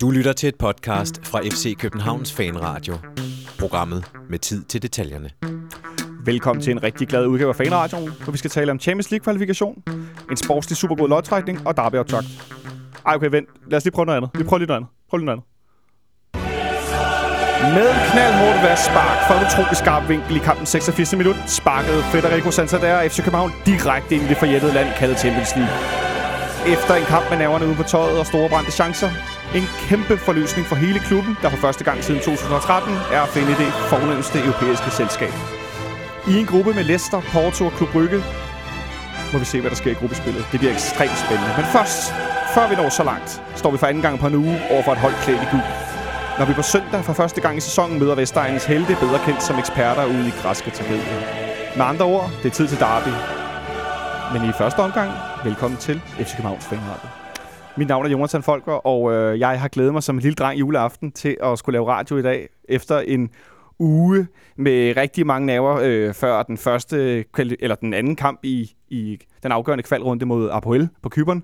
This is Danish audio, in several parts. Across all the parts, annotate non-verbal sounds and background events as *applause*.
Du lytter til et podcast fra FC Københavns Fanradio. Programmet med tid til detaljerne. Velkommen til en rigtig glad udgave af Fanradioen, hvor vi skal tale om Champions League-kvalifikation, en sportslig supergod lodtrækning og derby optakt. Ej, okay, vent. Lad os lige prøve noget andet. Vi prøver lige noget andet. Prøv lige noget andet. Med knaldhårdt værd fra for en utrolig skarp vinkel i kampen 86. minut, sparkede Federico Santander FC København direkte ind i det forjættede land kaldet Champions League. Efter en kamp med næverne ude på tøjet og store brændte chancer, en kæmpe forløsning for hele klubben, der for første gang siden 2013 er at finde det fornemmeste europæiske selskab. I en gruppe med Leicester, Porto og Klub Brygge må vi se, hvad der sker i gruppespillet. Det bliver ekstremt spændende. Men først, før vi når så langt, står vi for anden gang på en uge over for et hold klædt i gul. Når vi på søndag for første gang i sæsonen møder Vestegnens helte, bedre kendt som eksperter ude i græske tragedier. Med andre ord, det er tid til derby. Men i første omgang, velkommen til FC Københavns Fanradio. Mit navn er Jonathan Folker, og øh, jeg har glædet mig som en lille dreng juleaften til at skulle lave radio i dag, efter en uge med rigtig mange nerver øh, før den første eller den anden kamp i, i den afgørende kvalrunde mod Apoel på Kyberen.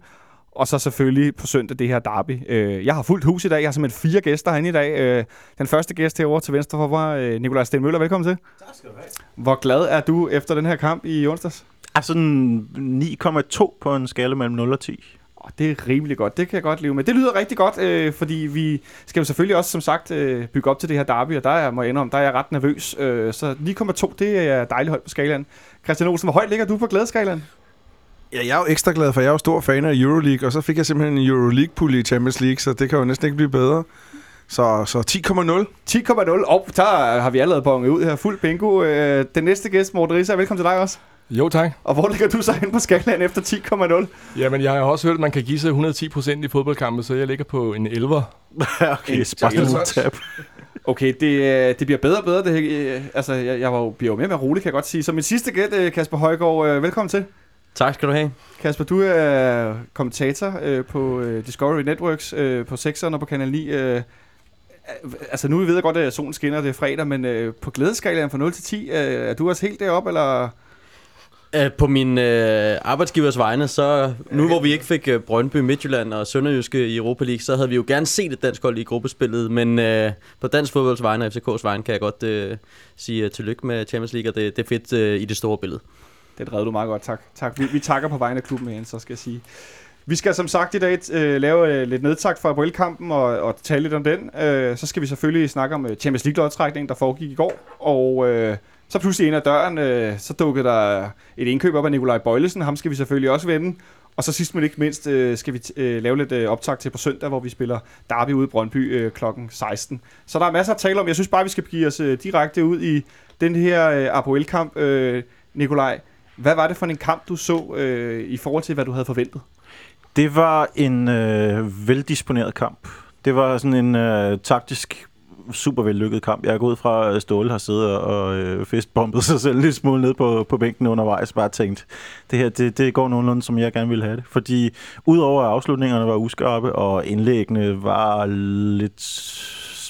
Og så selvfølgelig på søndag det her derby. Øh, jeg har fuldt hus i dag. Jeg har simpelthen fire gæster herinde i dag. Øh, den første gæst herovre til venstre for mig, øh, Nikolaj Stenmøller. Velkommen til. Tak skal du have. Hvor glad er du efter den her kamp i onsdags? Altså 9,2 på en skala mellem 0 og 10. Oh, det er rimelig godt. Det kan jeg godt leve med. Det lyder rigtig godt, øh, fordi vi skal jo selvfølgelig også, som sagt, øh, bygge op til det her derby, og der er, må jeg indrømme, der er jeg ret nervøs. Øh, så 9,2, det er dejligt højt på skalaen. Christian Olsen, hvor højt ligger du på glædeskalaen? Ja, jeg er jo ekstra glad, for jeg er jo stor fan af Euroleague, og så fik jeg simpelthen en Euroleague-pulje i Champions League, så det kan jo næsten ikke blive bedre. Så, så 10,0. 10,0. Og der har vi allerede bonget ud her. Fuld bingo. Øh, den næste gæst, Morten Risa, velkommen til dig også. Jo, tak. Og hvor ligger du så hen på skalaen efter 10,0? Jamen, jeg har også hørt, at man kan give sig 110% i fodboldkampe, så jeg ligger på en 11'er. *laughs* okay, spændende tab. Okay, det, øh, det bliver bedre og bedre. Det, øh, altså, jeg, jeg var jo, bliver jo mere og mere rolig, kan jeg godt sige. Så min sidste gæt, øh, Kasper Højgaard, velkommen til. Tak skal du have. Kasper, du er kommentator øh, på Discovery Networks øh, på 6'eren og på Kanal 9. Øh, altså nu ved jeg godt, at solen skinner, det er fredag, men øh, på glædeskalaen fra 0 til 10, øh, er du også helt deroppe, eller... Øh, på min øh, arbejdsgivers vegne, så nu hvor vi ikke fik øh, Brøndby, Midtjylland og Sønderjyske i Europa League, så havde vi jo gerne set et dansk hold i gruppespillet, men øh, på dansk fodbolds vegne og FCK's vegne kan jeg godt øh, sige uh, tillykke med Champions League, og det, det er fedt øh, i det store billede. Det redde du meget godt, tak. tak. Vi, vi takker på vegne af klubben med så skal jeg sige. Vi skal som sagt i dag øh, lave øh, lidt nedtakt fra Abril-kampen og, og tale lidt om den. Øh, så skal vi selvfølgelig snakke om øh, Champions League-lodtrækningen, der foregik i går. Og øh, så pludselig ind ad døren, øh, så dukkede der et indkøb op af Nikolaj Bøjlesen. Ham skal vi selvfølgelig også vende. Og så sidst men ikke mindst øh, skal vi øh, lave lidt øh, optag til på søndag, hvor vi spiller Derby ude i Brøndby øh, kl. 16. Så der er masser at tale om. Jeg synes bare, vi skal give os øh, direkte ud i den her øh, Apoel-kamp. Øh, Nikolaj, hvad var det for en kamp, du så øh, i forhold til, hvad du havde forventet? Det var en øh, veldisponeret kamp. Det var sådan en øh, taktisk super vellykket kamp. Jeg er gået fra, at Ståle har siddet og øh, festbombet *laughs* sig selv lidt smule ned på, på bænken undervejs, bare tænkt, det her, det, det går nogenlunde, som jeg gerne ville have det. Fordi udover at afslutningerne var uskarpe, og indlæggene var lidt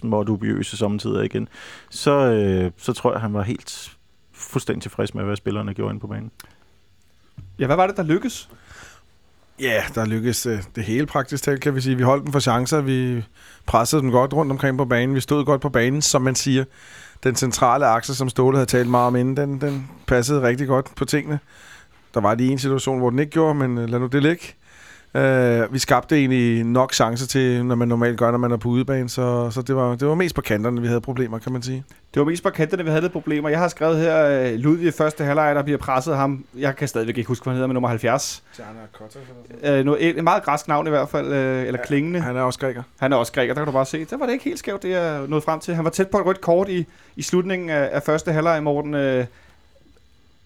småt dubiøse samtidig igen, så, øh, så tror jeg, han var helt fuldstændig tilfreds med, hvad spillerne gjorde inde på banen. Ja, hvad var det, der lykkedes? Ja, der lykkedes det, det hele praktisk talt, kan vi sige. Vi holdt dem for chancer, vi pressede dem godt rundt omkring på banen, vi stod godt på banen, som man siger. Den centrale akse, som Ståle havde talt meget om inden, den, den passede rigtig godt på tingene. Der var lige en situation, hvor den ikke gjorde, men øh, lad nu det ligge. Uh, vi skabte egentlig nok chancer til, når man normalt gør, når man er på udebane, så, så det, var, det var mest på kanterne, vi havde problemer, kan man sige. Det var mest på kanterne, vi havde lidt problemer. Jeg har skrevet her, uh, Ludvig i første halvleg, der bliver presset ham. Jeg kan stadigvæk ikke huske, hvad han hedder med nummer 70. Uh, nu, et, et meget græsk navn i hvert fald, uh, eller ja, klingende. Han er også græker. Han er også græker, der kan du bare se. Der var det ikke helt skævt, det jeg nåede frem til. Han var tæt på et rødt kort i, i slutningen af, af første halvleg i morgen. Uh,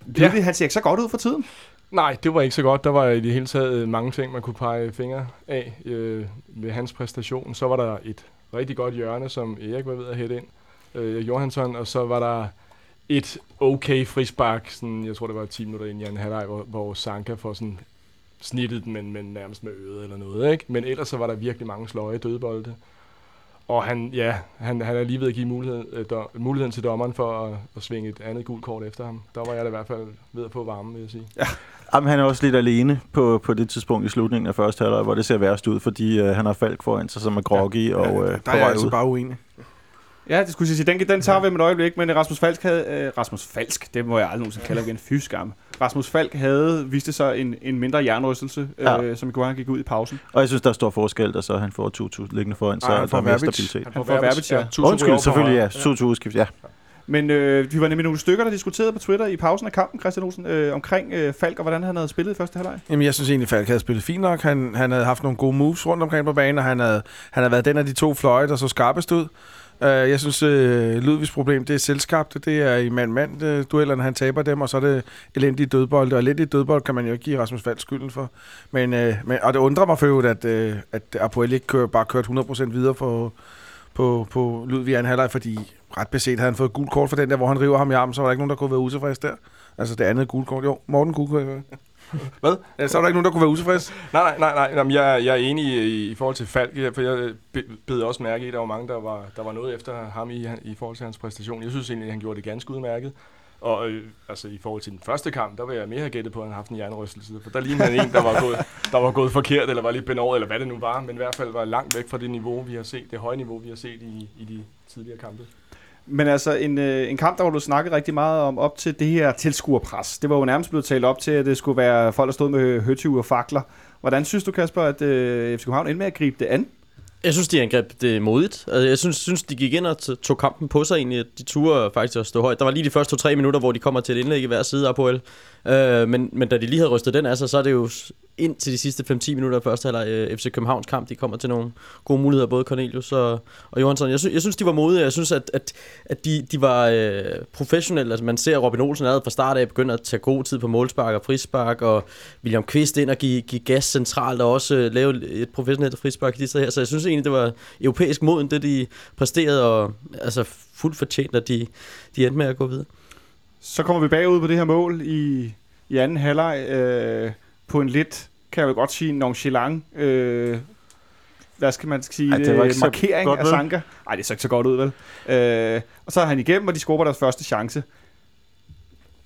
Ludvig, ja. han ser ikke så godt ud for tiden. Nej, det var ikke så godt. Der var i det hele taget øh, mange ting, man kunne pege fingre af øh, ved hans præstation. Så var der et rigtig godt hjørne, som Erik var ved at hætte ind, øh, Johansson, og så var der et okay frispark, sådan, jeg tror det var 10 minutter ind i en halvleg, hvor, hvor Sanka får sådan snittet den, men, men nærmest med øret eller noget. Ikke? Men ellers så var der virkelig mange sløje dødbolde. Og han, ja, han, han er lige ved at give muligheden, øh, muligheden til dommeren for at, at svinge et andet gult kort efter ham. Der var jeg da i hvert fald ved at få varme, vil jeg sige. Jamen, han er også lidt alene på, på det tidspunkt i slutningen af første halvleg, hvor det ser værst ud, fordi øh, han har Falk foran sig, som er groggy ja, og øh, der på er jeg vej altså ud. bare uenig. Ja, det skulle jeg sige. Den, den tager vi om et øjeblik, men Rasmus Falk havde... Øh, Rasmus Falsk, det må jeg aldrig nogensinde kalde igen. Fy skam. Rasmus Falk havde, viste sig en, en mindre jernrystelse, Ja. øh, som han gik ud i pausen. Og jeg synes, der er stor forskel, da så han får Tutu liggende foran sig, Ej, han og der er mere stabilitet. Han får Verbic, ja. Undskyld, selvfølgelig, ja. højre. Tutu udskift, ja. Men øh, vi var nemlig nogle stykker, der diskuterede på Twitter i pausen af kampen, Christian Olsen, øh, omkring øh, Falk og hvordan han havde spillet i første halvleg. Jamen, jeg synes egentlig, Falk havde spillet fint nok. Han, han havde haft nogle gode moves rundt omkring på banen, og han havde, han havde været den af de to fløje, der så skarpest ud. Uh, jeg synes, uh, Ludvigs problem, det er selskabte. Det er i mand-mand-duellerne, øh, han taber dem, og så er det elendige dødbold. Og elendige dødbold kan man jo ikke give Rasmus Falk skylden for. Men, uh, men, og det undrer mig for øvrigt, at, uh, at Apoel ikke kører, bare kørt 100% videre på, på, på Ludvig i anden halvleg, fordi ret beset havde han fået gult kort for den der, hvor han river ham i armen, så var der ikke nogen, der kunne være utilfreds der. Altså det andet gul kort. Jo, Morten kunne hvad? Ja, så var der ikke nogen, der kunne være utilfreds. Nej, nej, nej, nej. Jamen, jeg, jeg er enig i, i forhold til Falk, for jeg be- bed også mærke i, at der var mange, der var, der var noget efter ham i, i forhold til hans præstation. Jeg synes egentlig, at han gjorde det ganske udmærket. Og øh, altså, i forhold til den første kamp, der vil jeg mere have gættet på, at han har haft en jernrystelse. For der lignede han en, der var, gået, der var gået forkert, eller var lidt benåret, eller hvad det nu var. Men i hvert fald var langt væk fra det niveau, vi har set, det høje niveau, vi har set i, i de tidligere kampe. Men altså, en, øh, en kamp, der var du snakket rigtig meget om op til det her tilskuerpres. Det var jo nærmest blevet talt op til, at det skulle være folk, der stod med høtyve og fakler. Hvordan synes du, Kasper, at øh, FC København endte med at gribe det an? Jeg synes, de angreb det modigt. Altså, jeg synes, synes, de gik ind og tog kampen på sig egentlig. De turde faktisk at stå højt. Der var lige de første to-tre minutter, hvor de kommer til et indlæg i hver side af Apoel. Øh, men, men da de lige havde rystet den af sig, så er det jo ind til de sidste 5-10 minutter af første halvleg øh, FC Københavns kamp. De kommer til nogle gode muligheder, både Cornelius og, og Johansson. Jeg, sy- jeg synes, de var modige. Jeg synes, at, at, at de, de var øh, professionelle. Altså, man ser Robin Olsen allerede fra start af begynde at tage god tid på målspark og frispark, og William Kvist ind og give, give gas centralt, og også øh, lave et professionelt frispark lige så her. Så jeg synes egentlig, det var europæisk moden, det de præsterede, og altså fuldt fortjent, at de, de endte med at gå videre. Så kommer vi bagud på det her mål i, i anden halvleg øh, på en lidt, kan jeg vel godt sige, nonchalant, øh, hvad skal man sige, Ej, det var øh, ikke markering af? Sanka. Nej, det så ikke så godt ud, vel? Øh, og så er han igennem, og de scorer deres første chance.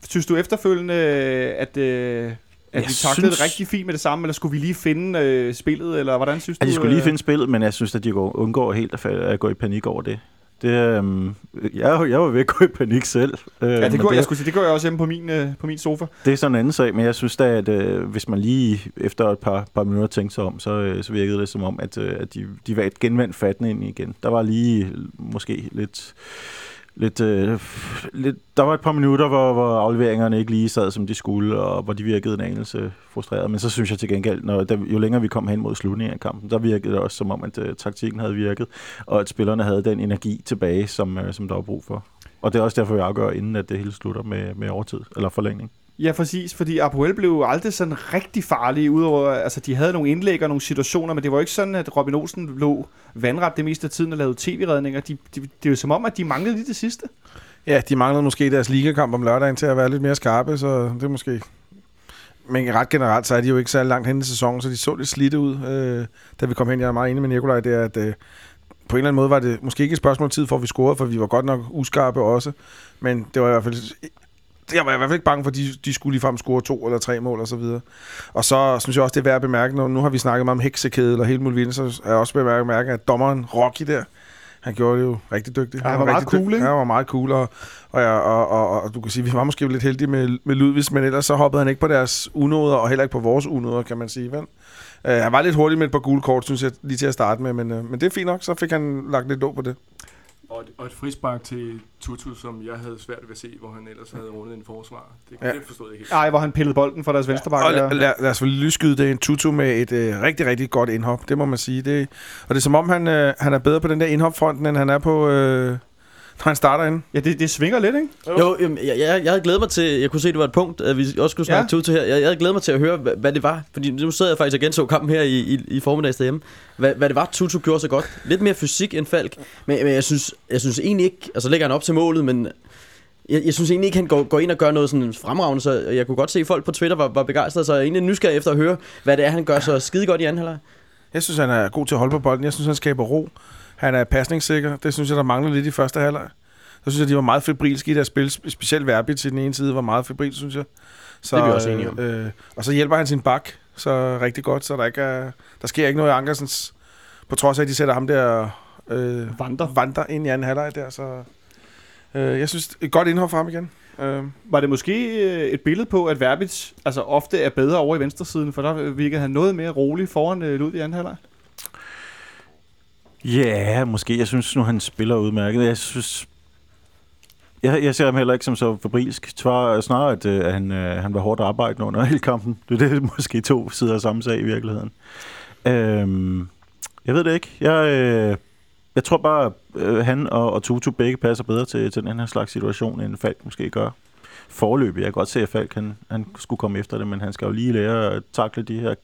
Synes du efterfølgende, at, øh, at Jeg vi taklede synes- det rigtig fint med det samme, eller skulle vi lige finde øh, spillet, eller hvordan synes Altså, du? de skulle lige øh, finde spillet, men jeg synes, at de går, undgår helt at, at gå i panik over det. Det øhm, jeg, jeg var ved at gå i panik selv. Øh, Ja, det, går, jeg skulle sige, det gør jeg også hjemme på min, øh, på min sofa. Det er sådan en anden sag, men jeg synes da, at øh, hvis man lige efter et par, par minutter tænkte sig om, så, øh, så virkede det som om, at, øh, at de, de var et genvendt fatten ind igen. Der var lige måske lidt... Lidt, øh, lidt, der var et par minutter, hvor, hvor afleveringerne ikke lige sad, som de skulle, og hvor de virkede en anelse frustreret. Men så synes jeg til gengæld, når, da, jo længere vi kom hen mod slutningen af kampen, der virkede det også som om, at øh, taktikken havde virket, og at spillerne havde den energi tilbage, som, øh, som der var brug for. Og det er også derfor, vi afgør, inden at det hele slutter med, med overtid, eller forlængning. Ja, præcis, fordi Apoel blev jo aldrig sådan rigtig farlig, udover, altså de havde nogle indlæg og nogle situationer, men det var ikke sådan, at Robin Olsen lå vandret det meste af tiden og lavede tv-redninger. De, de, det er jo som om, at de manglede lige det sidste. Ja, de manglede måske deres ligakamp om lørdagen til at være lidt mere skarpe, så det er måske... Men ret generelt, så er de jo ikke så langt hen i sæsonen, så de så lidt slidte ud, øh, da vi kom hen. Jeg er meget enig med Nikolaj, det er, at øh, på en eller anden måde var det måske ikke et spørgsmål tid, for at vi scorede, for vi var godt nok uskarpe også. Men det var i hvert fald... Jeg var i hvert fald ikke bange for, at de, de skulle ligefrem score to eller tre mål og så videre. Og så synes jeg også, det er værd at bemærke, når nu har vi snakket meget om heksekæde eller helt muligt, så er jeg også værd at bemærke, at dommeren Rocky der, han gjorde det jo rigtig dygtigt. Ja, han var meget rigtig cool, ikke? Ja, han var meget cool, og, og, og, og, og, og du kan sige, vi var måske lidt heldige med, med Ludvigs, men ellers så hoppede han ikke på deres unåder, og heller ikke på vores unåder, kan man sige. Vel? Uh, han var lidt hurtig med et par gule kort, synes jeg, lige til at starte med, men, uh, men det er fint nok, så fik han lagt lidt låg på det. Og et, og et frispark til Tutu, som jeg havde svært ved at se, hvor han ellers havde rundet en forsvar. Det, Ja. det forstod jeg ikke helt. Ej, hvor han pillede bolden for deres venstre Og bakke. lad, lad, lad os vel lige skyde det en tutu med et øh, rigtig, rigtig godt indhop. Det må man sige. Det, og det er som om, han, øh, han er bedre på den der indhopfronten, end han er på, øh, når han starter ind. Ja, det, det svinger lidt, ikke? Jo, jamen, jeg, jeg, jeg havde glædet mig til, jeg kunne se, det var et punkt, at vi også skulle snakke Ja. ja. til her. Jeg, jeg havde glædet mig til at høre, hvad, hvad det var. Fordi nu sad jeg faktisk og genså kampen her i, i, i formiddags derhjemme. Hvad, hvad det var, Tutu gjorde så godt. Lidt mere fysik end Falk. Men, men jeg, synes, jeg synes egentlig ikke, altså lægger han op til målet, men jeg, jeg synes egentlig ikke, han går, går ind og gør noget sådan fremragende, så jeg kunne godt se, at folk på Twitter var, var begejstrede, så jeg er egentlig nysgerrig efter at høre, hvad det er, han gør så skide godt i anden halvleg. Jeg synes, han er god til at holde på bolden. Jeg synes, han skaber ro. Han er pasningssikker. Det synes jeg, der mangler lidt i første halvleg. Så synes jeg, de var meget febrilske i deres spil. Spe- Specielt Verbi til den ene side var meget febril, synes jeg. Så, Det er vi også enige om. Øh, og så hjælper han sin bak så rigtig godt, så der ikke er, der sker ikke noget i Ankersens, på trods af, at de sætter ham der øh, Vandrer. vandrer ind i anden halvleg der. Så, øh, jeg synes, et godt indhold for ham igen. Øh, Var det måske øh, et billede på, at Verbitz altså, ofte er bedre over i venstresiden, for der virkede han noget mere rolig foran øh, Lud i anden halvleg? Ja, måske. Jeg synes nu, han spiller udmærket. Jeg synes... Jeg, jeg ser ham heller ikke som så fabrilsk. Tvar, snarere, at, øh, han, øh, han var hårdt arbejdende under hele kampen. Det er det, *laughs* måske to sider af samme sag i virkeligheden. Øhm, jeg ved det ikke. Jeg, øh, jeg tror bare, øh, han og, og Tutu begge passer bedre til, til den her slags situation, end Falk måske gør. Forløbig. Jeg kan godt se, at Falk han, han skulle komme efter det, men han skal jo lige lære at takle de her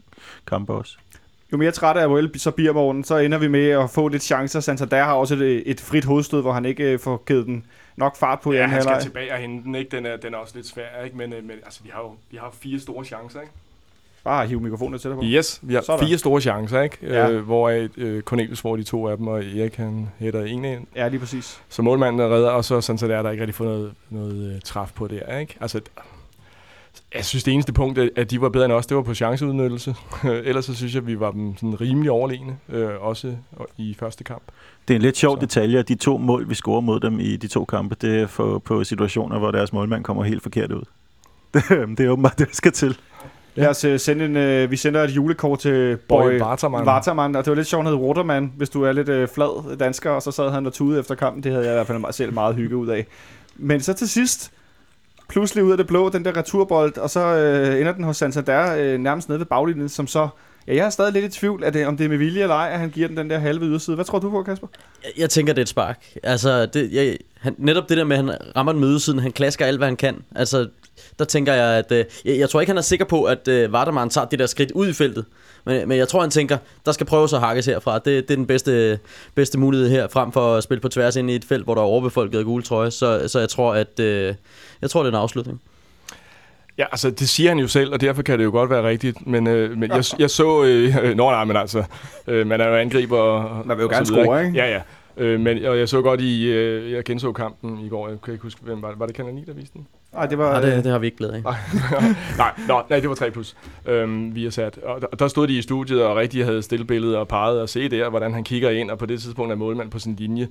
kampe også. Jo mere træt af Abuel så bliver morgen, så ender vi med at få lidt chancer. Santander har også et, et frit hovedstød, hvor han ikke øh, får givet den nok fart på i Ja, han skal halvleg. tilbage og hente den, ikke? Den er, den er også lidt svær, ikke? Men, øh, men altså, vi har jo vi har fire store chancer, ikke? Bare hive mikrofonen til dig på. Yes, vi har Sådan. fire store chancer, ikke? Ja. Øh, hvor øh, Cornelius får de to af dem, og Erik han hætter en ind. Ja, lige præcis. Så målmanden er redder, og så sådan så der er der ikke rigtig fået noget, noget øh, træf på der, ikke? Altså, jeg synes, det eneste punkt, at- at de var bedre end os, det var på chanceudnyttelse. *laughs* Ellers så synes jeg, at vi var dem sådan rimelig overlegne, øh, også i første kamp. Det er en lidt sjov Så. detalje, at de to mål, vi scorer mod dem i de to kampe, det er for, på situationer, hvor deres målmand kommer helt forkert ud. *laughs* Det, det er åbenbart det, der skal til. Lad os øh, sende en, øh, vi sender et julekort til Boy, Boy Waterman. Waterman, og det var lidt sjovt, han hed Waterman, hvis du er lidt øh, flad dansker, og så sad han og tude efter kampen. Det havde jeg i hvert fald mig- selv meget hygge ud af. Men så til sidst, pludselig ud af det blå, den der returbold, og så øh, ender den hos Santander øh, nærmest nede ved baglinjen, som så... Ja, jeg er stadig lidt i tvivl, at det, om det er med vilje eller ej, at han giver den den der halve yderside. Hvad tror du på, Kasper? Jeg, jeg tænker, det er et spark. Altså, det, jeg, han, netop det der med, at han rammer den med ydersiden, han klasker alt, hvad han kan. Altså, der tænker jeg, at... Øh, jeg, jeg tror ikke, han er sikker på, at øh, Varderman tager det der skridt ud i feltet. Men, men jeg tror, han tænker, der skal prøves at hakkes herfra. Det, det er den bedste, bedste mulighed her, frem for at spille på tværs ind i et felt, hvor der er overbefolket af gule trøje. Så, så jeg tror, at øh, jeg tror, det er en afslutning. Ja, altså det siger han jo selv, og derfor kan det jo godt være rigtigt. Men, øh, men jeg, jeg så... Øh, øh, *laughs* nå nej, men altså, øh, man er jo angriber og Man vil jo gerne score, ikke? Ja, ja. Øh, men og jeg så godt i... Øh, jeg genså kampen i går. Jeg kan ikke huske, hvem var det? Var det Kanal 9, der viste den? Nej, det var... Nej, øh, det, det har vi ikke glæde af. *laughs* nej, nå, nej, det var 3 plus. Øhm, vi har sat. Og der, der stod de i studiet og rigtig havde stillbilledet og peget og se der, hvordan han kigger ind, og på det tidspunkt er målmand på sin linje.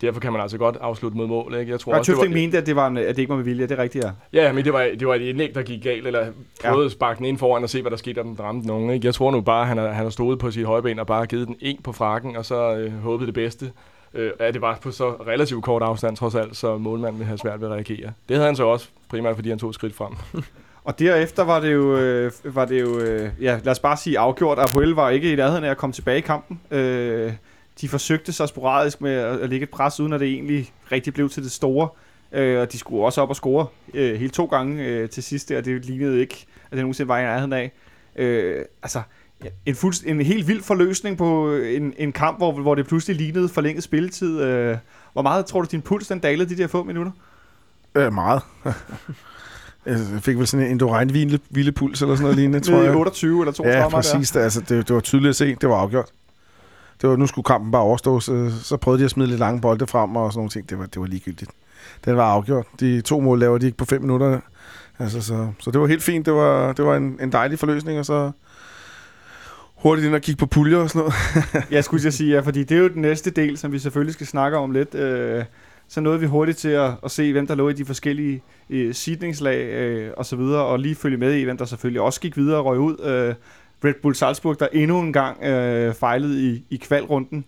Derfor kan man altså godt afslutte mod mål, ikke? Jeg tror Og også, det Tøfting var, mente, at det, var en, at det ikke var med vilje. Det er rigtigt, ja. Ja, men det var, det var et indlæg, der gik galt, eller prøvede at sparke den ind foran og se, hvad der skete, da den ramte nogen. Ikke? Jeg tror nu bare, at han har, han har stået på sit højben og bare givet den en på frakken, og så øh, håbet det bedste. Øh, ja, det var på så relativt kort afstand trods alt, så målmanden ville have svært ved at reagere. Det havde han så også, primært fordi han tog et skridt frem. *laughs* Og derefter var det jo, øh, var det jo øh, ja, lad os bare sige afgjort. Apoel var ikke i nærheden af at komme tilbage i kampen. Øh, de forsøgte så sporadisk med at, at lægge et pres, uden at det egentlig rigtig blev til det store. Øh, og de skulle også op og score øh, hele to gange øh, til sidst, og det lignede ikke, at det nogensinde var i nærheden af. Øh, altså, en, fuldst, en helt vild forløsning på en, en kamp, hvor, hvor det pludselig lignede forlænget spilletid. Øh, hvor meget tror du, din puls den dalede de der få minutter? øh, meget. *laughs* jeg fik vel sådan en Indorine hvile, hvilepuls eller sådan noget lignende, tror jeg. 28 eller 32 Ja, præcis. Det, altså, det, det var tydeligt at se. Det var afgjort. Det var, nu skulle kampen bare overstås. Så, så prøvede de at smide lidt lange bolde frem og sådan nogle ting. Det var, det var ligegyldigt. Den var afgjort. De to mål laver de ikke på fem minutter. Altså, så, så det var helt fint. Det var, det var en, en dejlig forløsning, og så hurtigt ind og kigge på puljer og sådan noget. *laughs* Jeg skulle til at sige, ja, fordi det er jo den næste del, som vi selvfølgelig skal snakke om lidt. Øh, så nåede vi hurtigt til at, at se, hvem der lå i de forskellige øh, sidningslag øh, og så videre, og lige følge med i, hvem der selvfølgelig også gik videre og røg ud. Øh, Red Bull Salzburg, der endnu en gang øh, fejlede i, i kvalrunden,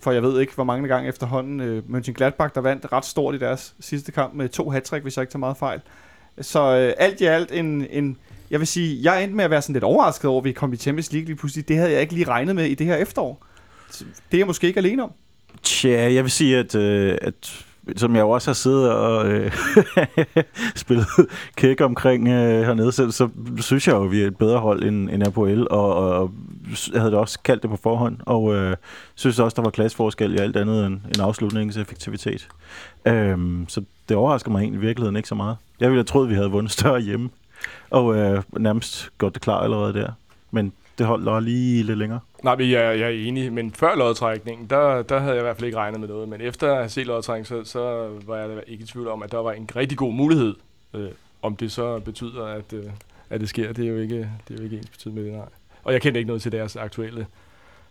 for jeg ved ikke, hvor mange gange efterhånden. Øh, Mönchengladbach, der vandt ret stort i deres sidste kamp med to hat hvis jeg ikke tager meget fejl. Så øh, alt i alt en, en, jeg vil sige, jeg endte med at være sådan lidt overrasket over, at vi kom i Champions League lige pludselig. Det havde jeg ikke lige regnet med i det her efterår. Det er jeg måske ikke alene om. Tja, jeg vil sige, at, øh, at som jeg jo også har siddet og øh, *laughs* spillet kæk omkring øh, hernede, så, så synes jeg jo, at vi er et bedre hold end, end Apoel, og, og jeg havde det også kaldt det på forhånd, og øh, synes også, der var klasseforskel i alt andet end, end afslutningseffektivitet. Øhm, så det overrasker mig egentlig i virkeligheden ikke så meget. Jeg ville have troet, at vi havde vundet større hjemme, og øh, nærmest gjort det klar allerede der. Men det holder lige lidt længere. Nej, men jeg, jeg er enig, men før lodtrækningen, der, der havde jeg i hvert fald ikke regnet med noget. Men efter at have set lodtrækningen, så, så var jeg ikke i tvivl om, at der var en rigtig god mulighed. Øh, om det så betyder, at, øh, at det sker, det er jo ikke, det er jo ikke ens betydning med det, nej. Og jeg kendte ikke noget til deres aktuelle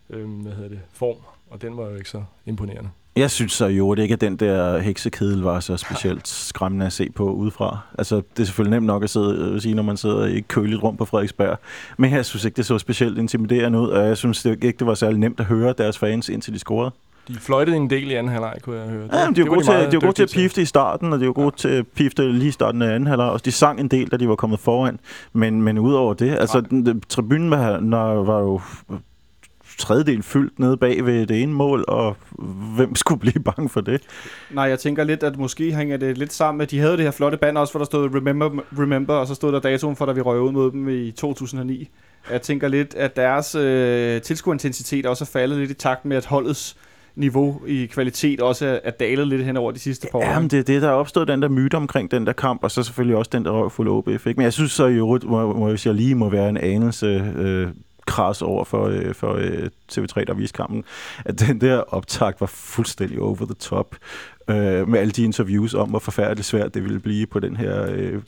øh, hvad hedder det, form, og den var jo ikke så imponerende. Jeg synes så jo, det ikke, at den der heksekedel var så specielt skræmmende at se på udefra. Altså, det er selvfølgelig nemt nok at sidde og sige, når man sidder i et køligt rum på Frederiksberg. Men jeg synes ikke, det så specielt intimiderende ud, og jeg synes det ikke, det var særlig nemt at høre deres fans, indtil de scorede. De fløjtede en del i anden halvleg, kunne jeg høre. Ja, men de var, gode, til, meget de var gode til at pifte i starten, og de var gode ja. til at pifte lige i starten af anden halvleg. Og de sang en del, da de var kommet foran. Men, men udover det, altså den, den, tribunen var, når, var jo tredjedel fyldt nede bag ved det ene mål, og hvem skulle blive *laughs* bange for det? Nej, jeg tænker lidt, at måske hænger det lidt sammen med, de havde det her flotte banner også, hvor der stod Remember, Remember og så stod der datoen for, da vi røg ud mod dem i 2009. Jeg tænker lidt, at deres øh, tilskuerintensitet også er faldet lidt i takt med, at holdets niveau i kvalitet også er, er dalet lidt hen over de sidste par år. Jamen, det er det, der er opstået den der myte omkring den der kamp, og så selvfølgelig også den der røg fuld OBF. Ikke? Men jeg synes så i øvrigt, må, må jeg lige må være en anelse øh, kras over for, øh, for øh, TV3, der viste kampen, at den der optakt var fuldstændig over the top øh, med alle de interviews om, hvor forfærdeligt svært det ville blive på den her øh,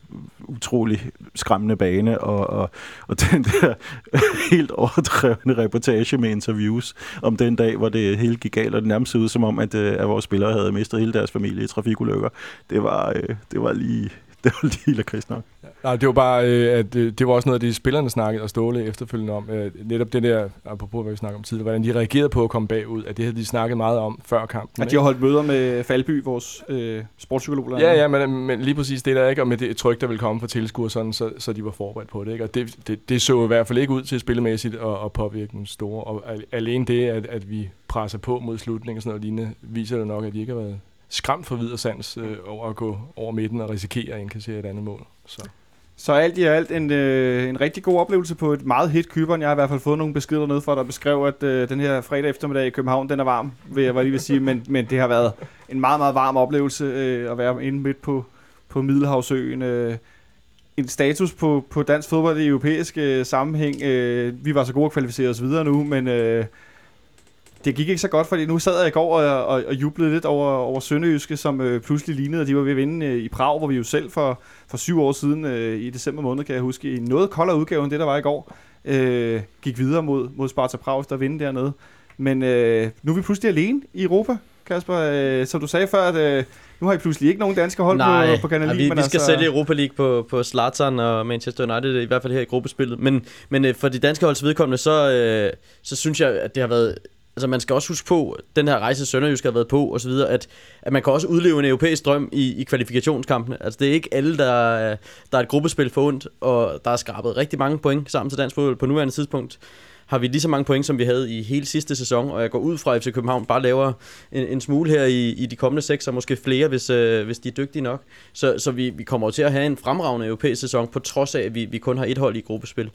utrolig skræmmende bane, og, og, og den der *laughs* helt overdrevne reportage med interviews om den dag, hvor det hele gik galt, og det nærmest ud som om, at, øh, at vores spillere havde mistet hele deres familie i trafikulykker. Det var, øh, det var lige det var lige lakrids nok. Nej, det var bare, øh, at det, det var også noget af det, spillerne snakkede og Ståle efterfølgende om. Øh, netop det der, apropos hvad vi snakker om tidligere, hvordan de reagerede på at komme bagud, at det havde de snakket meget om før kampen. At de har holdt møder med Falby, vores øh, sportspsykolog. Ja, ja, men, men lige præcis det der, ikke? Og med det tryk, der ville komme fra tilskuer, sådan, så, så de var forberedt på det. Ikke? Og det, det, det, så i hvert fald ikke ud til spillemæssigt at, at påvirke den store. Og alene det, at, at vi presser på mod slutningen og sådan noget lignende, viser det nok, at de ikke har været skræmt for Vidersands øh, over at gå over midten og risikere at indkassere et andet mål. Så. Så alt i alt en, øh, en rigtig god oplevelse på et meget hit Kyberen. Jeg har i hvert fald fået nogle beskeder ned fra der beskrev, at øh, den her fredag eftermiddag i København, den er varm, vil jeg lige vil sige. Men, men det har været en meget, meget varm oplevelse øh, at være inde midt på, på Middelhavsøen. Øh, en status på, på dansk fodbold i europæisk øh, sammenhæng. Øh, vi var så gode at kvalificere os videre nu, men... Øh, det gik ikke så godt, fordi nu sad jeg i går og, og, og jublede lidt over, over Sønderjyske, som øh, pludselig lignede, at de var ved at vinde øh, i Prag, hvor vi jo selv for, for syv år siden øh, i december måned, kan jeg huske, i noget koldere udgave end det, der var i går, øh, gik videre mod, mod Sparta Prag, der vinde dernede. Men øh, nu er vi pludselig alene i Europa, Kasper. Øh, som du sagde før, at øh, nu har I pludselig ikke nogen danske hold Nej, på, på Kanal ja, vi, vi skal altså... sælge Europa League på, på Zlatan og Manchester United, i hvert fald her i gruppespillet. Men, men øh, for de danske holds vedkommende, så, øh, så synes jeg, at det har været altså man skal også huske på, den her rejse Sønderjysk har været på, og så videre, at, at man kan også udleve en europæisk drøm i, i kvalifikationskampene. Altså det er ikke alle, der, der er et gruppespil for ondt, og der er skrabet rigtig mange point sammen til dansk fodbold på nuværende tidspunkt har vi lige så mange point, som vi havde i hele sidste sæson, og jeg går ud fra, at FC København bare laver en, en smule her i, i de kommende seks, og måske flere, hvis, øh, hvis de er dygtige nok. Så, så vi, vi kommer til at have en fremragende europæisk sæson, på trods af, at vi, vi kun har et hold i gruppespil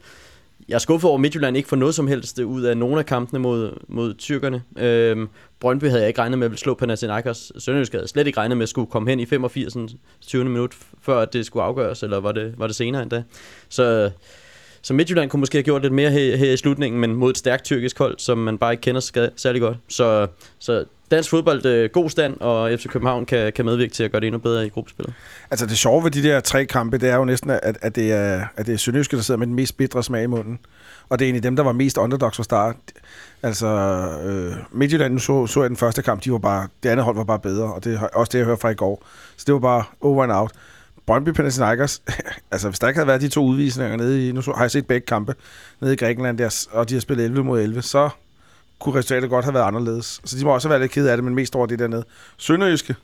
jeg er skuffet over, at Midtjylland ikke får noget som helst ud af nogle af kampene mod, mod tyrkerne. Øhm, Brøndby havde jeg ikke regnet med at slå Panathinaikos. Sønderjysk havde jeg slet ikke regnet med at skulle komme hen i 85. 20. minut, før det skulle afgøres, eller var det, var det senere endda. Så, så Midtjylland kunne måske have gjort lidt mere her, her i slutningen, men mod et stærkt tyrkisk hold, som man bare ikke kender særlig godt. Så, så dansk fodbold øh, god stand, og FC København kan, kan medvirke til at gøre det endnu bedre i gruppespillet. Altså det sjove ved de der tre kampe, det er jo næsten, at, at det er, at det er Sønderjyske, der sidder med den mest bitre smag i munden. Og det er egentlig dem, der var mest underdogs fra start. Altså, øh, Midtjylland, nu så, så jeg den første kamp, de var bare, det andet hold var bare bedre, og det er også det, jeg hørte fra i går. Så det var bare over and out. Brøndby Panathinaikos, *laughs* altså hvis der ikke havde været de to udvisninger nede i, nu så, har jeg set begge kampe nede i Grækenland, der, og de har spillet 11 mod 11, så kunne resultatet godt have været anderledes. Så de må også have været lidt ked af det, men mest over det dernede. Sønderjyske,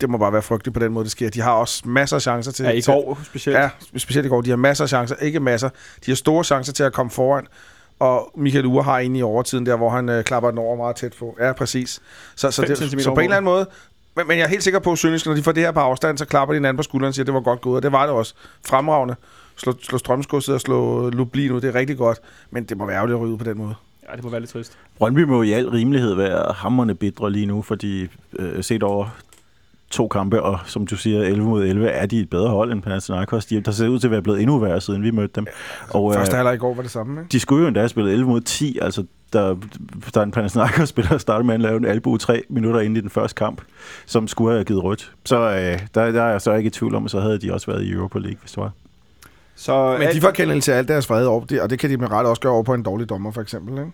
det må bare være frygteligt på den måde, det sker. De har også masser af chancer til... Ja, i går specielt. Ja, specielt i går. De har masser af chancer. Ikke masser. De har store chancer til at komme foran. Og Michael Ure har en i overtiden der, hvor han øh, klapper den over meget tæt på. Ja, præcis. Så, så, det, så på en eller anden måde... Men, men jeg er helt sikker på, at Sønderjyske, når de får det her på afstand, så klapper de en anden på skulderen og siger, at det var godt gået. Og det var det også. Fremragende. Slå, slå Strømsgodset og slå Lublin ud. Det er rigtig godt. Men det må være ærgerligt at ryge ud på den måde. Ja, det må være lidt trist. Brøndby må i al rimelighed være hammerne bedre lige nu, fordi øh, set over to kampe, og som du siger, 11 mod 11, er de et bedre hold end Panathinaikos. De, der ser ud til at være blevet endnu værre, siden vi mødte dem. Og, øh, Første halvleg i går var det samme, ikke? de skulle jo endda have spillet 11 mod 10, altså der, der er en Panathinaikos-spiller, der startede med at lave en albu tre minutter inde i den første kamp, som skulle have givet rødt. Så øh, der, der er jeg så ikke i tvivl om, at så havde de også været i Europa League, hvis det var. Så Men de får kendelse til alt deres vrede over, det, og det kan de med ret også gøre over på en dårlig dommer, for eksempel, ikke?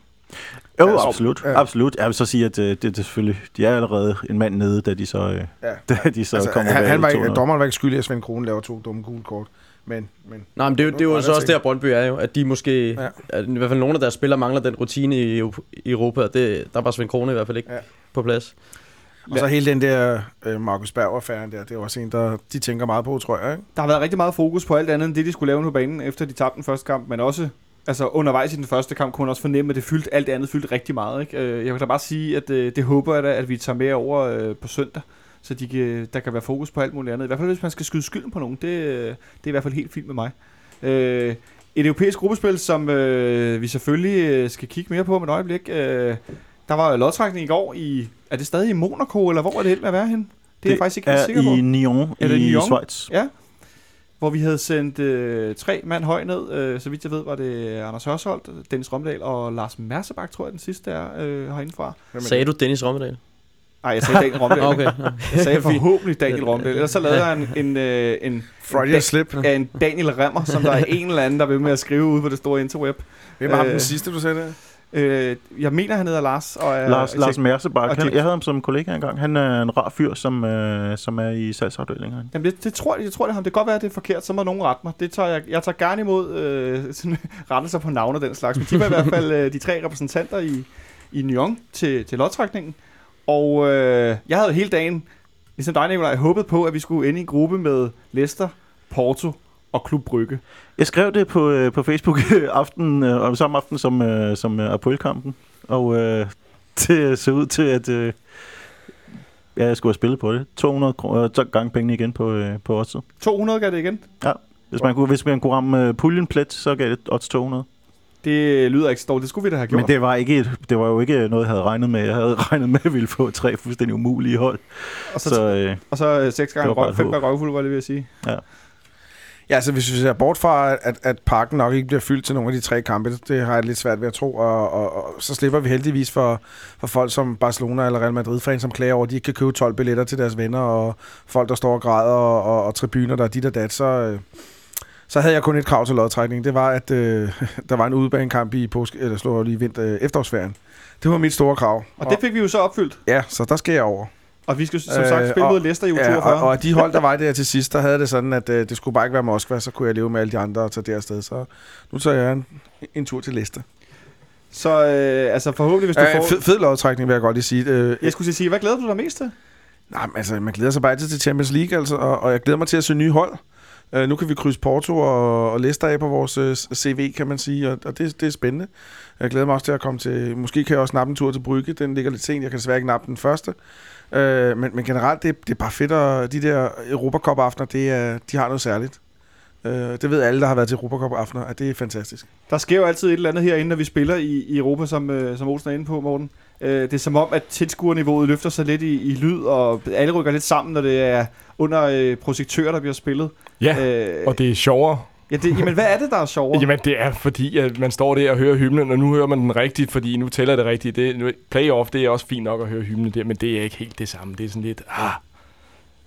Jo, Ja, så- absolut. ja. absolut. Jeg vil så sige, at øh, det, det er selvfølgelig, de er allerede en mand nede, da de så, øh, Ja. *laughs* da de så Altså, kommer han, han var ikke, 200. dommeren var ikke skyldig, at Svend Kronen laver to dumme gule kort. Men, men Nej, men det, er jo- det er jo var så der også der, Brøndby er jo, at de måske, Ja. at i hvert fald nogle af deres spillere mangler den rutine i, i Europa, og det, der var Svend Krone i hvert fald ikke ja. på plads. Og så hele den der øh, Markus Berg-affæren der, det er også en, der de tænker meget på, tror jeg. Ikke? Der har været rigtig meget fokus på alt andet end det, de skulle lave på banen, efter de tabte den første kamp, men også altså undervejs i den første kamp kunne man også fornemme, at det fyldte, alt det andet fyldte rigtig meget. Ikke? Øh, Jeg vil da bare sige, at øh, det håber jeg da, at vi tager med over øh, på søndag, så de kan, der kan være fokus på alt muligt andet. I hvert fald hvis man skal skyde skylden på nogen, det, det er i hvert fald helt fint med mig. Et europæisk gruppespil, som vi selvfølgelig skal kigge mere på om et øjeblik. Der var lodtrækning i går i... Er det stadig i Monaco, eller hvor er det helt med at være henne? Det er jeg faktisk ikke helt er sikker på. i Nyon Er det i Nyon? Schweiz. Ja. Hvor vi havde sendt øh, tre mand høj ned. Øh, så vidt jeg ved, var det Anders Hørsholdt, Dennis Romdal og Lars Mersebak, tror jeg, den sidste er øh, herindefra. Sagde du Dennis Rommedal? Nej, jeg sagde Daniel *laughs* Romdal. Okay. Jeg sagde forhåbentlig Daniel Romdal. Ellers så lavede jeg en, en, øh, en, Freudian en, slip. ja, en Daniel Remmer, som der er en eller anden, der vil med at skrive ude på det store interweb. Hvem var ham øh, den sidste, du sagde det? Øh, jeg mener, han hedder Lars. Og er, Lars, Lars Mersebak, han, jeg havde ham som kollega engang. Han er en rar fyr, som, øh, som er i salgsafdelingen. Jamen det, det tror jeg, jeg tror det er ham. Det kan godt være, at det er forkert, så må nogen rette mig. Det tager jeg, jeg tager gerne imod øh, *laughs* sådan, rettelser på navne og den slags. Men de var i hvert fald øh, de tre repræsentanter i, i Nyon til, til lodtrækningen. Og øh, jeg havde hele dagen, ligesom dig Nicolaj, håbet på, at vi skulle ende i en gruppe med Leicester, Porto og Klub Brygge. Jeg skrev det på, øh, på Facebook *laughs* aften, øh, samme aften som, øh, som øh, Apolkampen, og øh, det så ud til, at øh, ja, jeg skulle have spillet på det. 200 kroner, så gang pengene igen på, øh, på odds. 200 gav det igen. Hvis man kunne, hvis man kunne ramme øh, puljen plet, så gav det odds 200. Det lyder ikke så dårligt. Det skulle vi da have gjort. Men det var, ikke et, det var jo ikke noget, jeg havde regnet med. Jeg havde *laughs* regnet med, at jeg ville få tre fuldstændig umulige hold. og så, Så øh, og så øh, seks gange Det røv, fem gange røvfuld, var lige ved at sige. Ja, altså hvis vi ser bort fra, at, at parken nok ikke bliver fyldt til nogle af de tre kampe, det har jeg lidt svært ved at tro, og, og, og så slipper vi heldigvis for, for folk som Barcelona eller Real Madrid-fans, som klager over, at de ikke kan købe 12 billetter til deres venner, og folk, der står og græder, og, og, og tribuner, der er dit og dat, så, øh, så havde jeg kun et krav til lodtrækning. Det var, at øh, *laughs* der var en udebanekamp i påske, eller slår lige vinter, efterårsferien. Det var mit store krav. Og det fik vi jo så opfyldt. Ja, så der skal jeg over. Og vi skal som sagt Øh, spille og- mod Leicester i Ja, 42. og, og de hold, der var der til sidst, der havde det sådan, at øh, det skulle bare ikke være Moskva, så kunne jeg leve med alle de andre og tage det afsted. Så nu tager jeg en, en tur til Leicester. Så øh, altså forhåbentlig, hvis du Øh, får... fed, fed lodtrækning, vil jeg godt lige sige. Øh, Jeg skulle sige, hvad glæder du dig mest til? nej, men altså, man glæder sig bare altid til Champions League, altså, og, og jeg glæder mig til at se nye hold. Øh, nu kan vi krydse Porto og, og Leicester af på vores øh, CV, kan man sige, og, og det, det er spændende. Jeg glæder mig også til at komme til... Måske kan jeg også nappe en tur til Brygge. Den ligger lidt sent. Jeg kan desværre ikke nappe den første. Øh, men, men generelt, det, det er bare fedt, at de der Europacup-aftener, det er, de har noget særligt. Øh, det ved alle, der har været til Europacup-aftener, at det er fantastisk. Der sker jo altid et eller andet herinde, når vi spiller i, i Europa, som, øh, som Olsen er inde på, Morten. Øh, det er som om, at tilskuerniveauet løfter sig lidt i, i lyd, og alle rykker lidt sammen, når det er under øh, projektører, der bliver spillet. Ja, Øh, og det er sjovere ja, det, jamen, hvad er det, der er sjovere? Jamen, det er fordi, at man står der og hører hymnen, og nu hører man den rigtigt, fordi nu tæller det rigtigt. Det, nu- playoff, det er også fint nok at høre hymnen der, men det er ikke helt det samme. Det er sådan lidt, ah,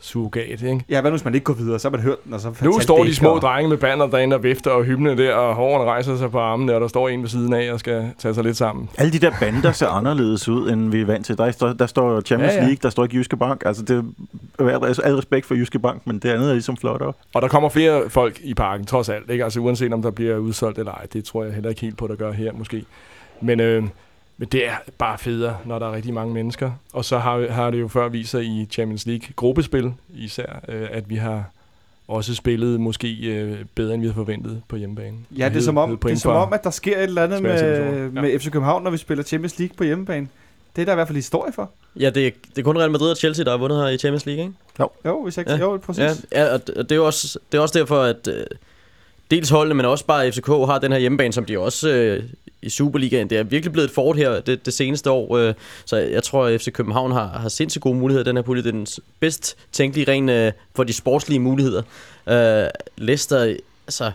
surrogat, ikke? Ja, hvad nu, hvis man ikke går videre? Så har man hørt den, og så Nu står de små og- drenge med banner derinde og vifter og hymnen der, og hårene rejser sig på armene, og der står en ved siden af og skal tage sig lidt sammen. alle de der bander ser anderledes ud, end vi er vant til. Der, står, der står Champions Ja, ja. League, der står ikke Jyske Bank. Altså, det er al, al respekt for Jyske Bank, men det andet er ligesom flottere. Og der kommer flere folk i parken, trods alt. Ikke? Altså uanset om der bliver udsolgt eller ej, det tror jeg heller ikke helt på, der gør her måske. Men, øh, men det er bare federe, når der er rigtig mange mennesker. Og så har, har det jo før vist sig i Champions League gruppespil især, øh, at vi har også spillet måske øh, bedre, end vi havde forventet på hjemmebane. Ja, det er, som om, det er som om, at der sker et eller andet med. Ja. med FC København, når vi spiller Champions League på hjemmebane. Det er der i hvert fald historie for. Ja, det er, det er kun Real Madrid og Chelsea, der har vundet her i Champions League, ikke? Jo, hvis jeg Ja. ja. jo, præcis. Ja, ja og det, og det er jo også, det er også derfor, at øh, dels holdene, men også bare FCK har den her hjemmebane, som de også øh, i Superligaen. Det er virkelig blevet et fort her det, det seneste år, øh, så jeg tror, at FC København har, har sindssygt gode muligheder den her pulje. Det er den bedst tænkelige ren øh, for de sportslige muligheder. Øh, Leicester, altså...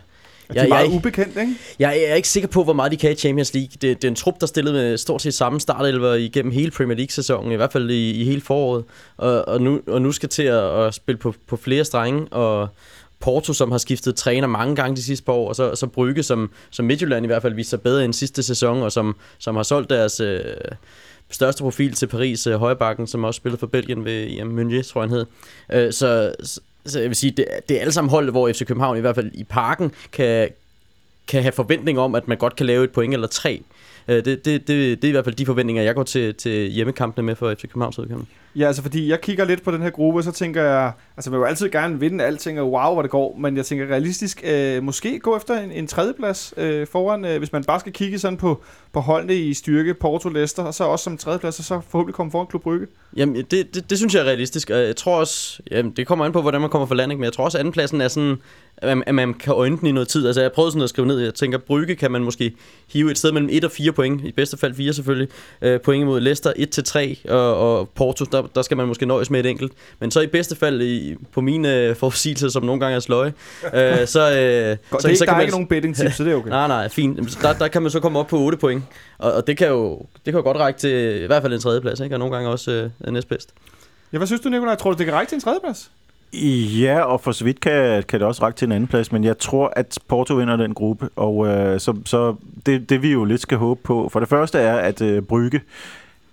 De er meget ubekendt, ikke? Jeg er ikke sikker på, hvor meget de kan i Champions League. Det, det er en trup, der stillede med stort set samme startelver igennem hele Premier League-sæsonen, i hvert fald i, i hele foråret, og, og, nu, og nu skal til at, at spille på, på flere strenge, og Porto, som har skiftet træner mange gange de sidste par år, og så, så Brygge, som, som Midtjylland i hvert fald viser sig bedre end sidste sæson, og som, som har solgt deres øh, største profil til Paris, øh, Højbakken, som også spillede for Belgien ved IM Meunier, tror jeg han hed. Øh, så, så, så jeg vil sige, det, det er alle sammen hold, hvor FC København i hvert fald i parken kan, kan have forventning om, at man godt kan lave et point eller tre. Øh, Det, det, det, det er i hvert fald de forventninger, jeg går til, til hjemmekampene med for FC Københavns udkommende. Ja, altså fordi jeg kigger lidt på den her gruppe, så tænker jeg, altså man vil jo altid gerne vinde alting, og wow, hvor det går, men jeg tænker realistisk, øh, måske gå efter en, en tredjeplads øh, foran, øh, hvis man bare skal kigge sådan på, på holdene i styrke, Porto, Leicester, og så også som tredjeplads, og så forhåbentlig komme foran Klub Brygge. Jamen, det, det, det synes jeg er realistisk, og jeg tror også, jamen, det kommer an på, hvordan man kommer for landing, men jeg tror også, at andenpladsen er sådan, at man, at man kan øjne den i noget tid. Altså, jeg prøvede sådan at skrive ned, jeg tænker, Brygge kan man måske hive et sted mellem 1 og 4 point, i bedste fald 4 selvfølgelig, øh, point imod Leicester 1 til 3, og, og Porto, der, der skal man måske nøjes med et enkelt. Men så i bedste fald, i, på mine øh, forudsigelser, som nogle gange er sløje, øh, *laughs* så, øh, Godt, så, det, så der kan er man, ikke nogen betting tips, så det er okay. *laughs* Nej, nej, fint. Der, der kan man så komme op på 8 point, og, og det kan jo det kan jo godt række til i hvert fald en tredjeplads, ikke? og nogle gange også øh, næstbedst. Ja, hvad synes du, Nicolaj? Tror du, det kan række til en tredjeplads? Ja, og for så vidt kan, kan det også række til en anden plads, men jeg tror, at Porto vinder den gruppe, og øh, så, så det, det vi jo lidt skal håbe på, for det første er, at øh, Brygge,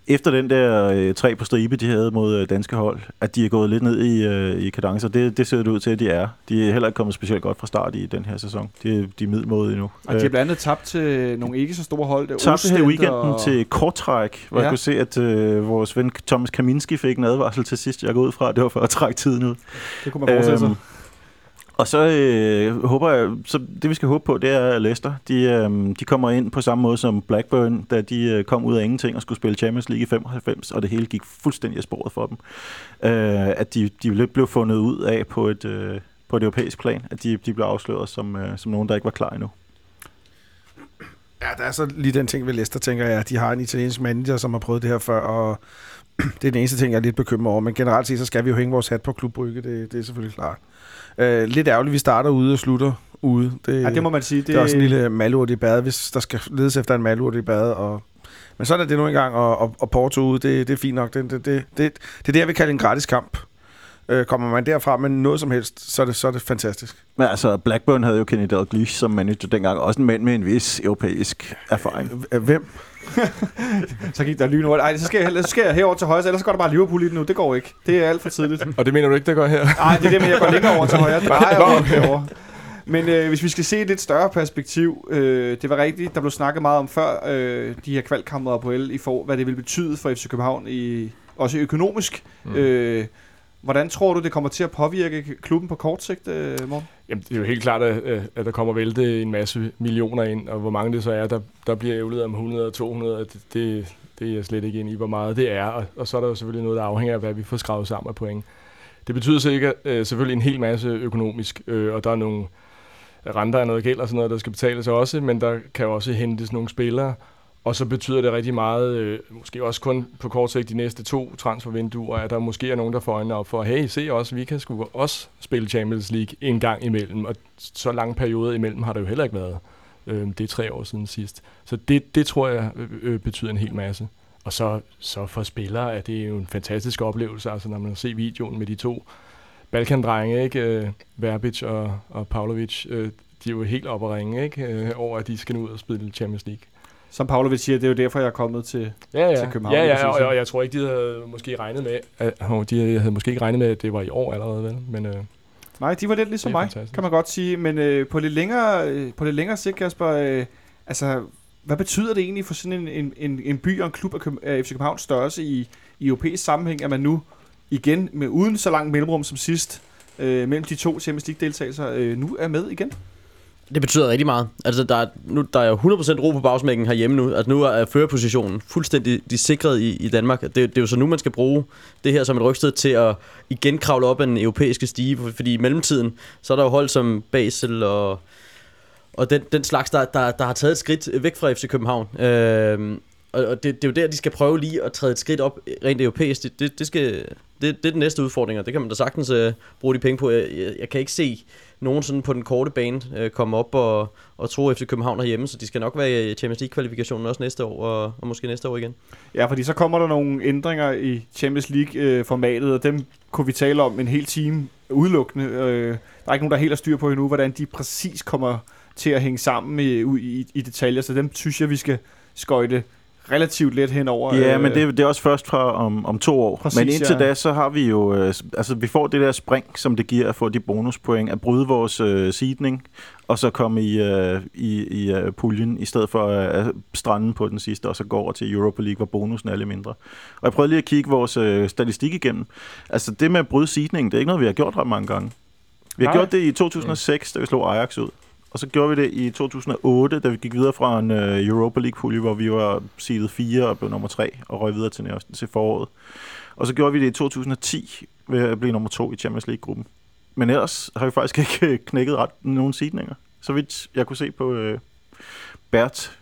efter den der øh, tre på stribe, de havde mod øh, danske hold, at de er gået lidt ned i, øh, i kadencer. Det, det ser det ud til, at de er. De er heller ikke kommet specielt godt fra start i den her sæson. De, de er middelmåde endnu. Og de har blandt andet tabt til nogle ikke så store hold. Det tabte her i weekenden og- til korttræk, hvor ja. Jeg kunne se, at øh, vores ven Thomas Kaminski fik en advarsel til sidst. Jeg går ud fra, at det var for at trække tiden ud. Det kunne man forestille sig. Og så øh, håber jeg, så det vi skal håbe på, det er at Leicester. De, øh, de kommer ind på samme måde som Blackburn, da de øh, kom ud af ingenting og skulle spille Champions League i 95, og det hele gik fuldstændig af sporet for dem. Øh, at de, de blev fundet ud af på et, øh, på et europæisk plan, at de, de blev afsløret som, øh, som nogen, der ikke var klar endnu. Ja, der er så lige den ting ved Leicester, tænker jeg, de har en italiensk manager, som har prøvet det her før, og *clears throat* det er den eneste ting, jeg er lidt bekymret over. Men generelt set, så skal vi jo hænge vores hat på klubbrygge, det, det er selvfølgelig klart. Øh, lidt ærgerligt, vi starter ude og slutter ude. Det, Ja, det må man sige. det, det er også en lille malurt i bad, hvis der skal ledes efter en malurt i bad. Og, men sådan er det nu engang, og, og, og Porto ude, det, det er fint nok. Det, det, det, det, det er det, jeg vil kalde en gratis kamp. Øh, kommer man derfra med noget som helst, så er det, så er det fantastisk. Men altså, Blackburn havde jo Kenny Dalglish som manager dengang, også en mand med en vis europæisk erfaring. Øh, Hvem? *laughs* Så gik der lyn over. Ej, så skal jeg, så skal jeg herover til højre, så ellers så går der bare Liverpool i det nu. Det går ikke. Det er alt for tidligt. Og det mener du ikke, der går her? Nej, det er det, men jeg går længere over til højre. *laughs* Det drejer over herovre. Men øh, hvis vi skal se et lidt større perspektiv, øh, det var rigtigt, der blev snakket meget om før øh, de her kvalkammer på L, i for, hvad det vil betyde for FC København, i, også økonomisk. Mm. Øh, hvordan tror du, det kommer til at påvirke klubben på kort sigt, øh, Morten? Jamen, det er jo helt klart, at, øh, at der kommer vælte en masse millioner ind, og hvor mange det så er, der, der bliver ævlet om 100 og 200, det, det, det er jeg slet ikke ind i, hvor meget det er. Og, og så er der jo selvfølgelig noget, der afhænger af, hvad vi får skrevet sammen af point. Det betyder sikkert, øh, selvfølgelig en hel masse økonomisk, øh, og der er nogle renter af noget gæld og sådan noget, der skal betales også, men der kan også hentes nogle spillere, og så betyder det rigtig meget, øh, måske også kun på kort sigt de næste to transfervinduer, at der måske er nogen, der får øjnene op for, hey, se også, vi kan sgu også spille Champions League en gang imellem, og så lang periode imellem har der jo heller ikke været. Øh, det er tre år siden sidst. Så det, det tror jeg øh, øh betyder en hel masse. Og så, så for spillere er det jo en fantastisk oplevelse, altså når man ser videoen med de to Balkan-drenge, ikke? Øh, Verbic og, og Pavlovic, øh, de er jo helt oppe at ringe, ikke? Over at de skal nu ud og spille Champions League. Som Pavlovic siger, det er jo derfor, jeg er kommet til... Ja, ja. til København, ja, ja præcis, og, og, jeg tror ikke, de havde måske regnet med, at, oh, de havde måske ikke regnet med, at det var i år allerede, vel? Men øh, Nej, de var lidt ligesom mig, fantastisk. kan man godt sige. Men øh, på, lidt længere, øh, på lidt længere sigt, Kasper, øh, altså, hvad betyder det egentlig for sådan en, en, en, en by og en klub af, Køb- af FC Københavns størrelse i, i europæisk sammenhæng, at man nu igen, med uden så lang mellemrum som sidst, øh, mellem de to Champions League-deltagelser, øh, nu er med igen? Det betyder rigtig meget. Altså, der er, nu, der er jo 100% ro på bagsmækken herhjemme nu. Altså, nu er førerpositionen fuldstændig de sikret i, i Danmark. Det, det er jo så nu, man skal bruge det her som et rygsted til at igen kravle op ad den europæiske stige. For- Fordi i mellemtiden, så er der jo hold som Basel og og den, den slags, der, der, der har taget et skridt væk fra FC København. Øh, og og det, det er jo der, de skal prøve lige at træde et skridt op rent europæisk. Det, det, det, skal, det, det er den næste udfordring, og det kan man da sagtens uh, bruge de penge på. Jeg, jeg, jeg kan ikke se nogen sådan på den korte bane øh, komme op og, og tro FC København herhjemme, så de skal nok være i øh, Champions League-kvalifikationen også næste år, og, og måske næste år igen. Ja, fordi så kommer der nogle ændringer i Champions League-formatet, og dem kunne vi tale om en hel time udelukkende. Øh, der er ikke nogen, der helt har styr på endnu, hvordan de præcis kommer til at hænge sammen i, i, i detaljer, så dem synes jeg, vi skal skøjte relativt let henover. Ja, øh, men det, det er også først fra om, om to år. Præcis, men indtil ja. da, så har vi jo... Øh, altså, vi får det der spring, som det giver at få de bonuspoint, at bryde vores øh, seedning, og så komme i, øh, i, i øh, puljen, i stedet for at øh, strande på den sidste, og så gå over til Europa League, hvor bonusen er lidt mindre. Og jeg prøvede lige at kigge vores øh, statistik igennem. Altså, det med at bryde seedning, det er ikke noget, vi har gjort ret mange gange. Vi har Nej. gjort det i 2006, da vi slog Ajax ud. Og så gjorde vi det i 2008, da vi gik videre fra en uh, Europa League-pulje, hvor vi var seedet 4 og blev nummer 3 og røg videre til, til foråret. Og så gjorde vi det i 2010 ved at blive nummer 2 i Champions League-gruppen. Men ellers har vi faktisk ikke øh, knækket ret nogen seedninger. Så vidt jeg kunne se på uh, Bert,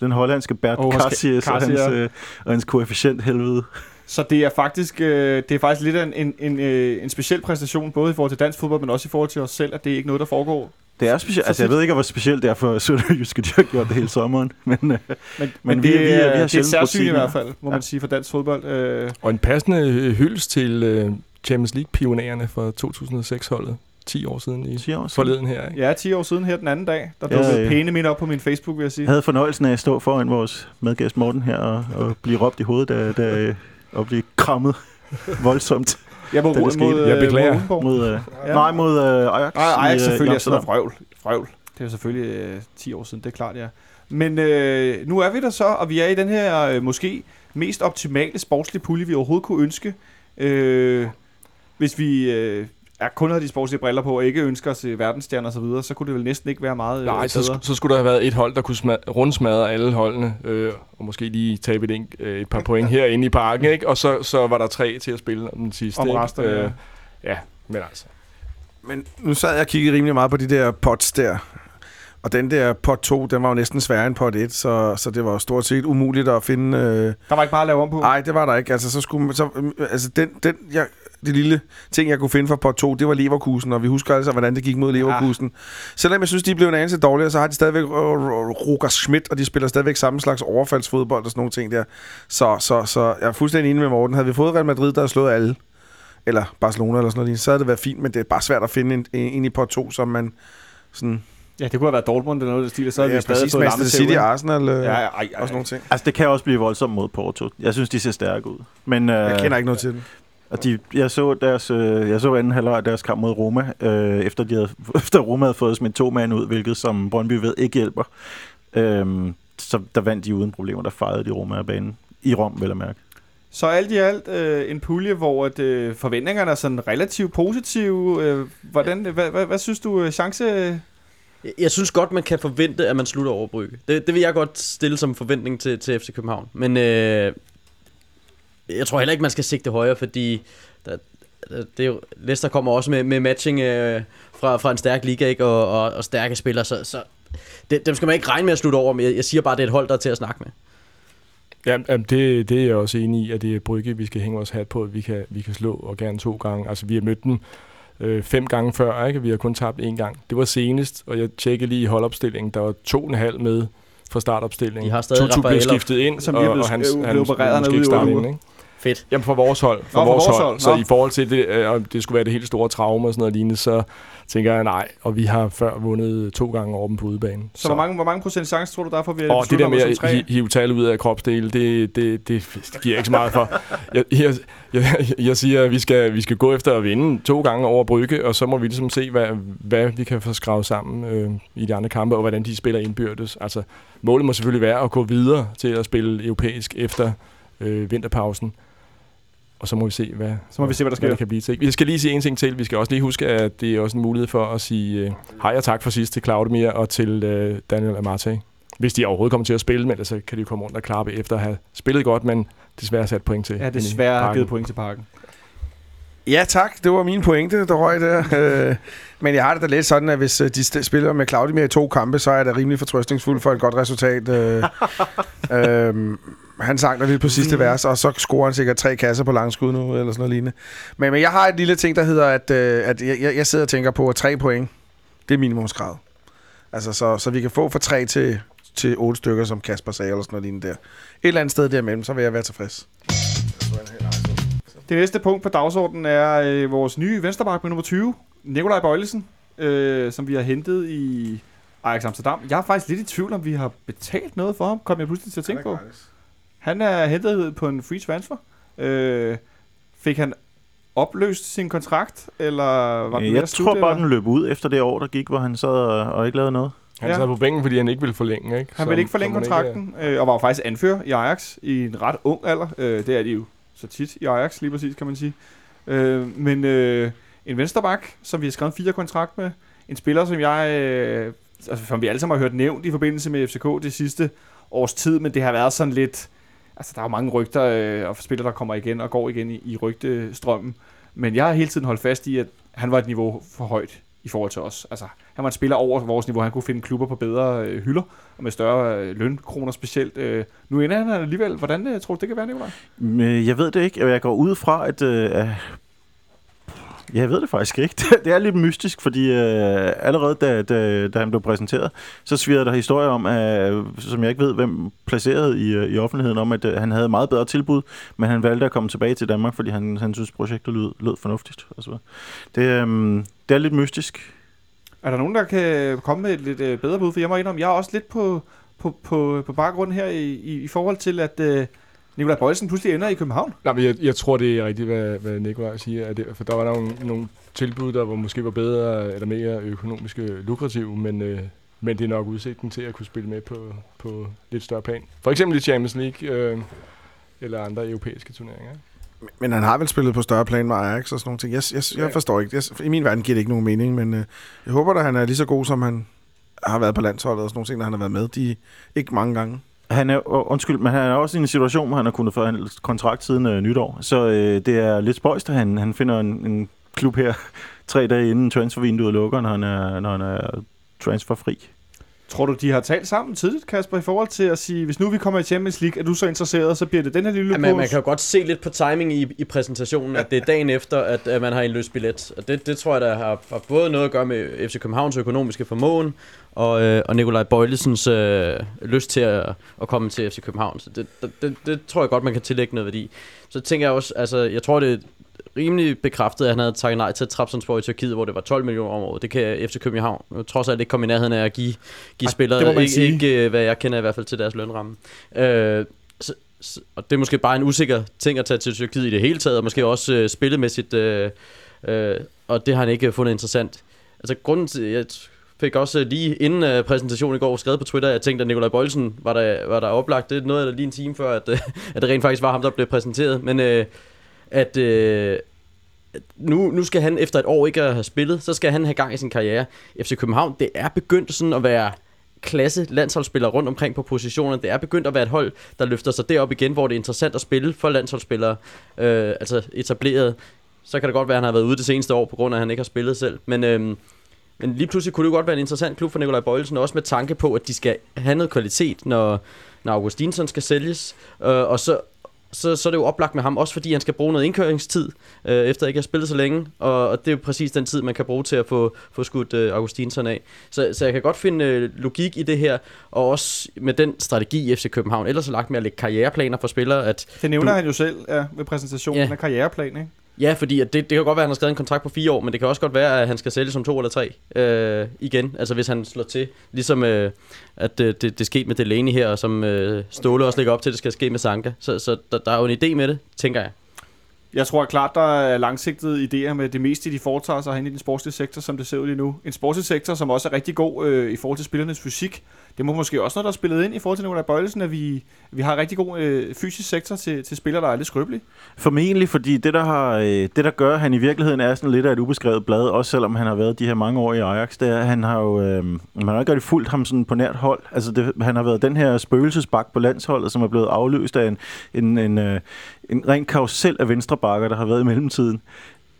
den hollandske Bert oh, Cassius og hans, øh, og hans koefficient helvede. Så det er faktisk, øh, det er faktisk lidt en, en, en, øh, en speciel præstation, både i forhold til dansk fodbold, men også i forhold til os selv, at det er ikke noget, der foregår. Det er specielt. Så Altså, jeg ved ikke, hvor specielt det er for Sønderjyske, de har gjort det hele sommeren. *laughs* Men, øh, Men, Men men vi- det, vi- er, vi har det er særsyn i hvert fald, må Ja. man sige, for dansk fodbold. Øh, Og en passende øh, hyldest til øh, Champions League-pionererne fra 2006-holdet. 10 år siden i 10 år siden. forleden her. Ikke? ja, 10 år siden her den anden dag, der Ja, dukkede ja. pæne minder op på min Facebook, vil jeg sige. Jeg havde fornøjelsen af at stå foran vores medgæst Morten her og, og blive råbt i hovedet da, da, og blive krammet *laughs* voldsomt Jeg må da det skete. mod, Jeg øh, beklager. mod mod, øh, Ja. nej, mod øh, Ajax. Nej, Ajax i, øh, selvfølgelig er sådan noget Amsterdam. vrøvl. vrøvl. Det er selvfølgelig øh, 10 år siden, det er klart, ja. Men øh, nu er vi der så, og vi er i den her øh, måske mest optimale sportslige pulje, vi overhovedet kunne ønske. Øh, hvis vi øh, er, kun har de sportslige briller på, og ikke ønsker øh, verdensstjerner og så videre, så kunne det vel næsten ikke være meget øh, Nej, så, bedre. sk- så skulle der have været et hold, der kunne smad- rundsmadre alle holdene, øh, og måske lige tabe et, en- øh, et par point *laughs* herinde i parken, ikke? og så, så var der tre til at spille om den sidste. Om ikke? resten, ja. ja, men altså. Men nu sad jeg og kiggede rimelig meget på de der pots der. Og den der pot 2, den var jo næsten sværere end pot 1, så, så det var jo stort set umuligt at finde... Øh... Der var ikke meget at lave om på. Nej, det var der ikke. Altså, så skulle man, så, øh, altså den, den, jeg, det lille ting, jeg kunne finde fra pot 2, det var Leverkusen, og vi husker altså, hvordan det gik mod Leverkusen. Ja. Selvom jeg synes, de blev en anelse dårligere, så har de stadigvæk øh, Roger Schmidt, og de spiller stadigvæk samme slags overfaldsfodbold og sådan nogle ting der. Så, så, så jeg er fuldstændig enig med Morten. Havde vi fået Real Madrid, der havde slået alle, eller Barcelona eller sådan noget, så havde det været fint, men det er bare svært at finde en, en i pot 2, som man sådan... Ja, det kunne have været Dortmund eller noget af det stil, så havde Ja, vi stadig præcis, fået Manchester City? Arsenal øh, Ja, ja, ja, ja, ej, ej, og sådan nogle ting. Altså, det kan også blive voldsomt mod Porto. Jeg synes, de ser stærke ud. Men, øh, Jeg kender ikke noget til det. Og de, jeg så deres, øh, jeg så anden halvleg af deres kamp mod Roma, øh, efter, de havde, *laughs* efter Roma havde fået smidt to mand ud, hvilket som Brøndby ved ikke hjælper. Øhm, så der vandt de uden problemer, der fejrede de Roma af banen. I Rom, vel at mærke. Så alt i alt øh, en pulje, hvor at, øh, forventningerne er sådan relativt positive. Øh, hvordan, hvad, hvad, hvad synes du, øh, chance... Jeg- Jeg synes godt, man kan forvente, at man slutter over Brygge. Det, det vil jeg godt stille som forventning til, til FC København. Men øh, jeg tror heller ikke, man skal sigte højere, fordi der, der- det er jo, Leicester kommer også med, med matching øh, fra, fra en stærk liga ikke? Og, og, og stærke spillere, så, så det, dem skal man ikke regne med at slutte over. Men jeg, jeg siger bare, at det er et hold, der er til at snakke med. Ja, jamen, det, det er jeg også enig i, at det er Brygge, vi skal hænge vores hat på, at vi kan, vi kan slå, og gerne to gange. Altså, vi har mødt dem øh, fem gange før, ikke? Vi har kun tabt én gang. Det var senest, og jeg tjekkede lige i holdopstillingen, der var to og en halv med fra startopstillingen. De har stadig Tutu blev skiftet ind, Som og, og han, øh, han, blev opereret måske ikke starte otte ind, ikke? Fedt. Jamen for vores hold, for, Nå, for vores, vores hold. hold. Så Nå. i forhold til det, øh, om det skulle være det helt store traume og sådan noget lignende, så tænker jeg nej. Og vi har før vundet to gange over dem på udebane. Så, hvor mange, hvor mange procent chance tror du, der er for, at vi og det der med at hive tal ud af kropsdele, det, det, det, det giver ikke så meget for. Jeg, jeg, jeg, jeg siger, at vi skal, vi skal gå efter at vinde to gange over Brygge, og så må vi ligesom se, hvad, hvad vi kan få skravet sammen øh, i de andre kampe, og hvordan de spiller indbyrdes. Altså, målet må selvfølgelig være at gå videre til at spille europæisk efter øh, vinterpausen. Og så må vi se, hvad, Så må vi se, hvad der sker. hvad det kan blive til. Vi skal lige sige en ting til. Vi skal også lige huske, at det er også en mulighed for at sige øh, hej og tak for sidst til Claudemir og til øh, Daniel Amate. Hvis de overhovedet kommer til at spille, men så kan de jo komme rundt og klappe efter at have spillet godt, men desværre sat point til. Ja, desværre givet point til parken. Ja, tak. Det var min pointe, der røg der. *laughs* Øh, Men jeg har det da lidt sådan, at hvis øh, de spiller med Claudio i to kampe, så er da rimelig fortrøstningsfuld for et godt resultat. Øh, *laughs* øh, han sang der lidt på sidste vers, og så scorer han sikkert tre kasser på langskud nu, eller sådan noget lignende. Men, men jeg har et lille ting, der hedder, at, øh, at jeg, jeg- jeg sidder og tænker på, at tre point, det er minimumskravet. Altså, så, så vi kan få fra tre til, til otte stykker, som Kasper sagde, eller sådan noget lignende der. Et eller andet sted derimellem, så vil jeg være tilfreds. Det næste punkt på dagsordenen er øh, vores nye venstreback med nummer 20, Nikolaj Bøjlesen, øh, som vi har hentet i Ajax Amsterdam. Jeg er faktisk lidt i tvivl, om vi har betalt noget for ham, kom jeg pludselig til at tænke på. Han er hentet på en free transfer. Øh, fik han opløst sin kontrakt, eller var den ved Jeg tror bare, eller? den løb ud efter det år, der gik, hvor han sad og, og ikke lavede noget. Han Ja. sad på bænken, fordi han ikke ville forlænge, ikke? Han Som- ville ikke forlænge kontrakten, øh, og var jo faktisk anfører i Ajax i en ret ung alder. Øh, det er de jo så tit i Ajax, lige præcis, kan man sige. Øh, men øh, en vensterbak, som vi har skrevet fire kontrakt med. En spiller, som jeg... Øh, altså, som vi alle sammen har hørt nævnt i forbindelse med FCK det sidste års tid, men det har været sådan lidt... Altså, der er jo mange rygter øh, og spillere, der kommer igen og går igen i, i rygtestrømmen. Men jeg har hele tiden holdt fast i, at han var et niveau for højt i forhold til os. Altså, han var en spiller over vores niveau. Han kunne finde klubber på bedre øh, hylder, og med større øh, lønkroner specielt. Øh, nu ender han alligevel. Hvordan øh, tror du, det kan være, Nicolaj? Jeg ved det ikke, jeg går ud fra, at... Øh, Ja, jeg ved det faktisk ikke. *laughs* Det er lidt mystisk, fordi øh, allerede da, da, da han blev præsenteret, så svirrede der historier om, at, som jeg ikke ved, hvem placerede i, øh, i offentligheden, om at øh, han havde meget bedre tilbud, men han valgte at komme tilbage til Danmark, fordi han, han synes, projektet lød, lød fornuftigt. Og så. videre. Det, øh, det er lidt mystisk. Er der nogen, der kan komme med et lidt øh, bedre bud? For jeg må indrømme, jeg er også lidt på, på, på, på baggrund her i, i, i forhold til, at øh, Nikolaj Bøjsen pludselig ender i København. Nej, men jeg, jeg tror, det er rigtigt, hvad, hvad Nikolaj siger. At det, for der var nogle, nogle tilbud, der var måske var bedre eller mere økonomisk lukrative, men, øh, men det er nok udsigten til at kunne spille med på, på lidt større plan. For eksempel i Champions League øh, eller andre europæiske turneringer. ikke? Men han har vel spillet på større plan med Ajax og sådan nogle ting. Jeg, jeg, jeg Ja. forstår ikke. Jeg, I min verden giver det ikke nogen mening, men øh, jeg håber da, han er lige så god, som han har været på landsholdet og sådan nogle ting, når han har været med. De ikke mange gange. Han er, undskyld, men han er også i en situation, hvor han har kunnet forhandle kontrakt siden øh, nytår. Så øh, det er lidt spøjst, at han, han finder en, en klub her *laughs* tre dage inden transfervinduet lukker, når han er, når han er transferfri. Tror du, de har talt sammen tidligt, Kasper, i forhold til at sige, hvis nu vi kommer i Champions League, er du så interesseret, så bliver det den her lille Ja, man, man kan jo godt se lidt på timing i, i præsentationen, at det er dagen efter, at, at man har indløst billet. Og det, det tror jeg, der har, har både noget at gøre med FC Københavns økonomiske formåen, og, øh, og Nikolaj Bøjlesens øh, lyst til at, at komme til FC København. Så det, det, det, tror jeg godt, man kan tillægge noget værdi. Så tænker jeg også, altså jeg tror, det rimelig bekræftet, at han havde takket nej til Trabzonspor i Tyrkiet, hvor det var 12 millioner om året. Det kan FC København trods alt ikke komme i nærheden af at give, give Ej, spillere, ikke, ikke øh, hvad jeg kender i hvert fald til deres lønramme. Øh, så, så, og det er måske bare en usikker ting at tage til Tyrkiet i det hele taget, og måske også øh, spillemæssigt, øh, øh, og det har han ikke fundet interessant. Altså grunden til, jeg fik også øh, lige inden øh, præsentationen i går skrevet på Twitter, at jeg tænkte, at Nikolaj Bøjlsen var der, var der oplagt. Det er noget, der lige en time før, at, øh, at det rent faktisk var ham, der blev præsenteret. Men øh, at øh, nu, nu skal han efter et år ikke at have spillet, så skal han have gang i sin karriere. FC København, det er begyndt sådan at være klasse landsholdsspillere rundt omkring på positionerne. Det er begyndt at være et hold, der løfter sig derop igen, hvor det er interessant at spille for landsholdsspillere, øh, altså etableret. Så kan det godt være, at han har været ude det seneste år, på grund af, at han ikke har spillet selv. Men, øh, men lige pludselig kunne det jo godt være en interessant klub for Nikolaj Bøjelsen, også med tanke på, at de skal have noget kvalitet, når, når Augustinsson skal sælges. Øh, og så, så, så er det jo oplagt med ham, også fordi han skal bruge noget indkøringstid, øh, efter ikke have spillet så længe, og, og det er jo præcis den tid, man kan bruge til at få, få skudt øh, Augustinsson af. Så, så jeg kan godt finde øh, logik i det her, og også med den strategi i FC København, ellers er lagt med at lægge karriereplaner for spillere, at Det nævner Du- han jo selv ja, ved præsentationen Ja. af karriereplan, ikke? Ja, fordi at det, det kan godt være, at han har skrevet en kontrakt på fire år, men det kan også godt være, at han skal sælge som to eller tre øh, igen. Altså hvis han slår til, ligesom øh, at øh, det, det skete med Delaney her, og som øh, Ståle også lægger op til, at det skal ske med Sanka. Så, så der, der er jo en idé med det, tænker jeg. Jeg tror klart, der er langsigtede idéer med det meste, de foretager sig hen i den sportslige sektor, som det ser ud lige nu. En sportslig sektor, som også er rigtig god øh, i forhold til spillernes fysik. Det må måske også noget, der er spillet ind i forhold til Nikolaj Bøjlesen, at vi, vi har en rigtig god øh, fysisk sektor til, til spillere, der er lidt skrøbelige. Formentlig, fordi det der, har, øh, det, der gør, at han i virkeligheden er sådan lidt af et ubeskrevet blad, også selvom han har været de her mange år i Ajax, det er, at han har jo, øh, man har ikke fuldt ham sådan på nært hold. Altså, det, han har været den her spøgelsesbak på landsholdet, som er blevet afløst af en, en, en, øh, en ren karusel af venstre venstrebakker, der har været i mellemtiden.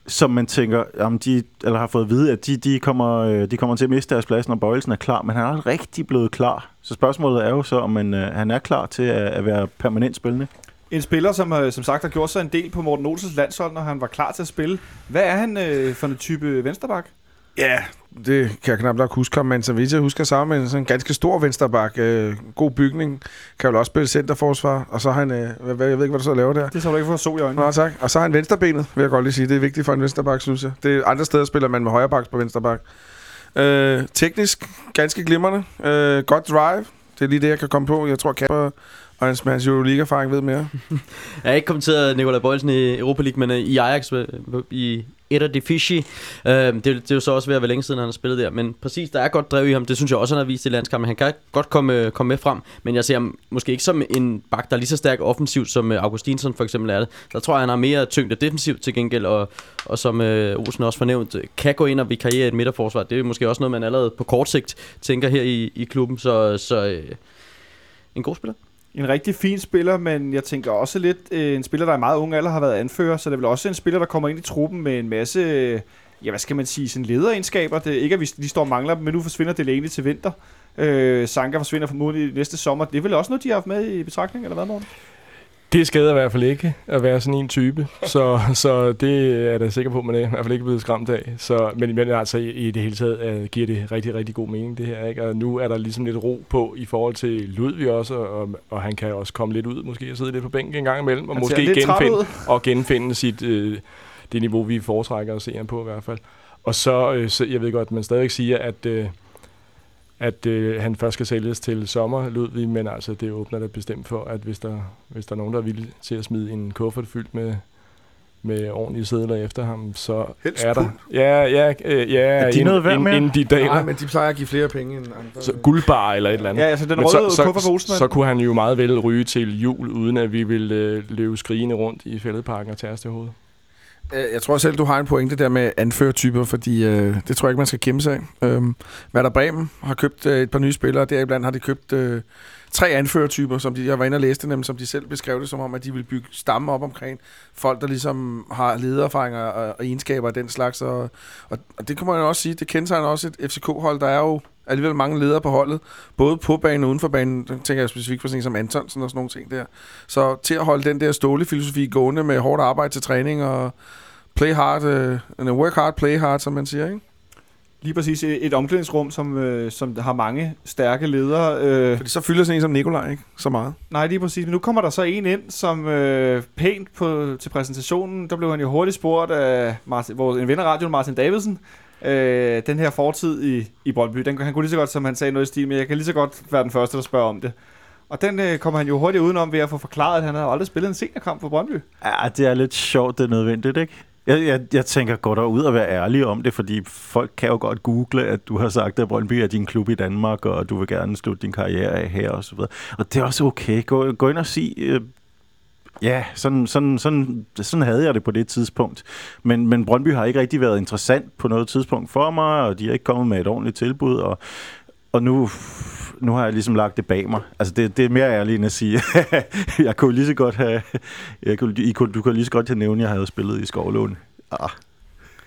som man tænker, jamen de, eller har fået at vide, at de, de, kommer, øh, de kommer til at miste deres plads, når Bøjelsen er klar, men han er aldrig rigtig blevet klar. Så spørgsmålet er jo så, om man, øh, han er klar til at, at være permanent spillende. En spiller, som øh, som sagt har gjort sig en del på Morten Olsens landshold, når han var klar til at spille. Hvad er han øh, for en type vensterbak? Ja, det kan jeg knap nok huske ham, men så vidt jeg husker sammen med sådan en ganske stor vensterbak, øh, god bygning, kan vel også spille centerforsvar, og så har han, øh, hvad, jeg ved ikke, hvad du så laver der. Det så du ikke få sol i øjnene. Nå, tak. Og så har han venstrebenet, vil jeg godt lige sige. Det er vigtigt for en vensterbak, synes jeg. Det er andre steder spiller man med højrebaks på vensterbak. Øh, teknisk, ganske glimrende. Øh, godt drive. Det er lige det, jeg kan komme på. Jeg tror, Kasper og hans, hans Euroleague-erfaring ved mere. *laughs* Jeg har ikke kommenteret Nikolaj Bøjelsen i Europa League, men øh, i Ajax i Etter de Fischi. Øh, det, det er jo så også ved at være længe siden, han har spillet der. Men præcis, der er godt drev i ham. Det synes jeg også, han har vist i landskampen. Han kan godt komme, øh, komme med frem, men jeg ser ham måske ikke som en bak, der er lige så stærk offensivt, som øh, Augustinsson for eksempel er det. Der tror jeg, han har mere tyngde defensivt til gengæld, og, og som øh, Olsen også fornævnt, øh, kan gå ind og vikariere et midterforsvar. Det er måske også noget, man allerede på kort sigt tænker her i, i klubben. Så, så øh, en god spiller. En rigtig fin spiller, men jeg tænker også lidt øh, en spiller, der er meget ung alder, har været anfører, så det er vel også en spiller, der kommer ind i truppen med en masse, øh, ja hvad skal man sige, sådan lederegenskaber. Det er ikke, at vi de står og mangler dem, men nu forsvinder det egentlig til vinter. Øh, Sanka forsvinder formodentlig næste sommer. Det er vel også noget, de har haft med i betragtning, eller hvad, Morten? Det skader i hvert fald ikke at være sådan en type, så, så det er jeg da sikker på, at man er i hvert fald ikke blevet skræmt af. Så, men, men altså i, det hele taget uh, giver det rigtig, rigtig god mening det her. Ikke? Og nu er der ligesom lidt ro på i forhold til Ludvig også, og, og han kan også komme lidt ud måske og sidde lidt på bænken en gang imellem, og Han måske genfinde, og genfinde sit, uh, det niveau, vi foretrækker at se ham på i hvert fald. Og så, uh, så jeg ved godt, at man stadigvæk siger, at... Uh, at øh, han først skal sælges til sommer, Ludvig, men altså det åbner da bestemt for, at hvis der, hvis der er nogen, der er villige til at smide en kuffert fyldt med, med ordentlige sædler efter ham, så Helst er der... pund. Ja, ja, øh, ja Er de inden- noget værd inden- mere? Inden de daler. Nej, men de plejer at give flere penge end andre. Så guldbar eller et eller andet. Ja, altså den Men røde så, kuffert så, på Olsen. så kunne han jo meget vel ryge til jul, uden at vi ville øh, løbe skrigende rundt i fældeparken og tage os til hovedet. Øh, Jeg tror selv, du har en pointe der med anførtyper, fordi øh, det tror jeg ikke, man skal kæmpe sig af. Øhm, Werder Bremen har købt øh, et par nye spillere, deriblandt har de købt øh, tre anførertyper, som de, jeg var inde og læste dem, som de selv beskrev det som om, at de vil bygge stamme op omkring folk, der ligesom har ledererfaringer og, og egenskaber af den slags. Og, og, og det kan man jo også sige, det kendetegner også et FCK-hold, der er jo alligevel mange ledere på holdet, både på banen og uden for banen. Tænker jeg specifikt på sådan som Antonsen og sådan nogle ting der. Så til at holde den der stålefilosofi gående med hårdt arbejde til træning og play hard, uh, work hard, play hard, som man siger, ikke? Lige præcis et, et omklædningsrum, som, øh, som har mange stærke ledere. Øh, Fordi så fylder sådan en som Nikolaj ikke så meget. nej, lige præcis. Men nu kommer der så en ind, som øh, pænt på, til præsentationen, der blev han jo hurtigt spurgt af Martin, vores, en ven af radioen, Martin Davidsen, øh, den her fortid i, i Brøndby. Den, han kunne lige så godt, som han sagde noget i stil, men jeg kan lige så godt være den første, der spørger om det. Og den øh, kommer han jo hurtigt udenom ved at få forklaret, at han havde aldrig spillet en seniorkamp for Brøndby. Ja, det er lidt sjovt, det er nødvendigt, ikke? Jeg, jeg, jeg tænker, godt der ud og være ærlig om det, fordi folk kan jo godt google, at du har sagt, at Brøndby er din klub i Danmark, og du vil gerne slutte din karriere af her og så videre. Og det er også okay. Gå, gå ind og sig, øh, ja, sådan, sådan, sådan, sådan havde jeg det på det tidspunkt. Men, men Brøndby har ikke rigtig været interessant på noget tidspunkt for mig, og de har ikke kommet med et ordentligt tilbud, og, og nu, nu har jeg ligesom lagt det bag mig. Altså, det, det er mere ærligt end at sige, *laughs* jeg kunne lige så godt have, jeg kunne, I kunne, du kunne lige så godt have nævnt, at jeg havde spillet i Skovlån. Ah,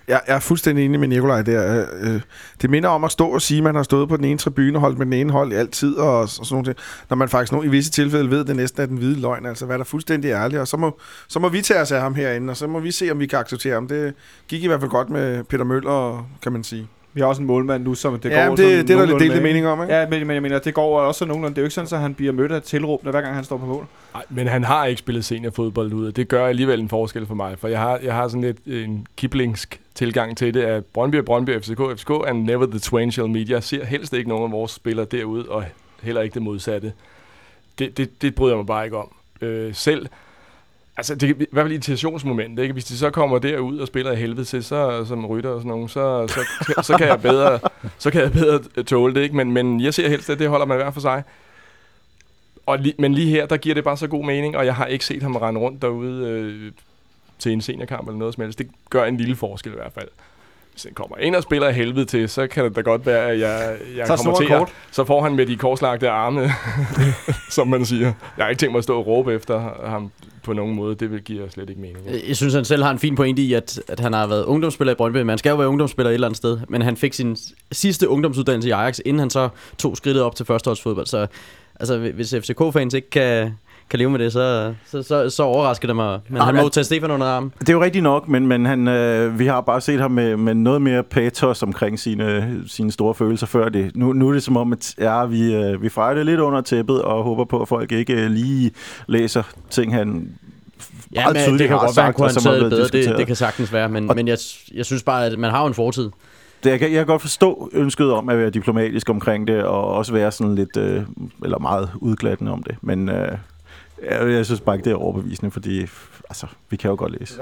Jeg, jeg er fuldstændig enig med Nikolaj der. Øh, øh, det minder om at stå og sige, at man har stået på den ene tribune og holdt med den ene hold i altid, og, og sådan noget. Når man faktisk nu i visse tilfælde ved, at det næsten er den hvide løgn. Altså, hvad der fuldstændig ærligt. Og så må, så må vi tage os af ham herinde, og så må vi se, om vi kan acceptere ham. Det gik i hvert fald godt med Peter Møller, kan man sige. Vi har også en målmand nu, som det Det går ja, det, sådan det er der lidt delte mening om, ikke? Ja, men, men jeg mener, det går også nogenlunde. Det er jo ikke sådan, at han bliver mødt af tilråbende, hver gang han står på mål. Nej, men han har ikke spillet seniorfodbold ud, og det gør alligevel en forskel for mig, for jeg har, jeg har sådan lidt en kiplingsk tilgang til det, at Brøndby og Brøndby, FCK, FCK and never the twain shall meet. Jeg ser helst ikke nogen af vores spillere derude, og heller ikke det modsatte. Det, det, det bryder jeg mig bare ikke om. Øh, selv, altså det er i hvert fald irritationsmoment, ikke? Hvis de så kommer derud og spiller i helvede til, så, som rytter og sådan nogen, så, så, så, så, kan jeg bedre, så kan jeg bedre tåle det, ikke? Men, men jeg ser helst, at det holder man hver for sig. Og li- men lige her, der giver det bare så god mening, og jeg har ikke set ham rende rundt derude øh, til en seniorkamp eller noget som helst. Det gør en lille forskel i hvert fald hvis han kommer ind og spiller af helvede til, så kan det da godt være, at jeg, jeg Så er kommer til at, kort. så får han med de korslagte arme, *laughs* som man siger. Jeg har ikke tænkt mig at stå og råbe efter ham på nogen måde. Det vil give slet ikke mening. Jeg synes, han selv har en fin pointe i, at, at han har været ungdomsspiller i Brøndby. Man skal jo være ungdomsspiller et eller andet sted. Men han fik sin sidste ungdomsuddannelse i Ajax, inden han så tog skridtet op til førsteholdsfodbold. Så altså, hvis FCK-fans ikke kan, kan leve med det, så, så, så, så overrasker det mig. Men Ah, han må tage Stefan under armen. Det er jo rigtigt nok, men, men han, øh, vi har bare set ham med, med noget mere patos omkring sine, sine store følelser før det. Nu, nu er det som om, at ja, vi, øh, vi fejrer det lidt under tæppet og håber på, at folk ikke øh, lige læser ting, han Ja, men det kan godt være, han kunne have taget bedre. Det, det kan sagtens være, men, Og- men jeg, jeg synes bare, at man har en fortid. Det, jeg, kan, jeg kan godt forstå ønsket om at være diplomatisk omkring det, og også være sådan lidt, øh, eller meget udglattende om det. Men øh, jeg, jeg synes bare ikke, det er overbevisende, fordi altså, vi kan jo godt læse.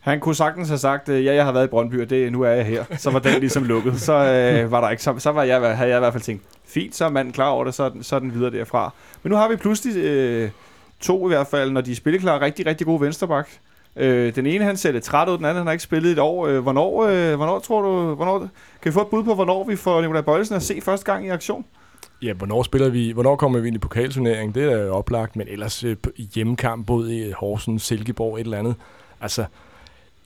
Han kunne sagtens have sagt, øh, ja, jeg har været i Brøndby, og det, nu er jeg her. Så var den ligesom lukket. Så øh, var der ikke, så, så var jeg, havde jeg i hvert fald tænkt, fint, så er manden klar over det, så, er den- så er den videre derfra. Men nu har vi pludselig øh, to i hvert fald, når de er spilleklar, rigtig, rigtig gode vensterbak. Øh, den ene, han ser lidt træt ud, den anden, han har ikke spillet i et år. Øh, hvornår, øh, hvornår tror du, hvornår, kan vi få et bud på, hvornår vi får Nikolaj Bøjlesen at se første gang i aktion? Ja, hvornår spiller vi, hvornår kommer vi ind i pokalturnering? Det er jo oplagt, men ellers øh, på- i hjemmekamp, både i Horsens, Silkeborg, et eller andet. Altså,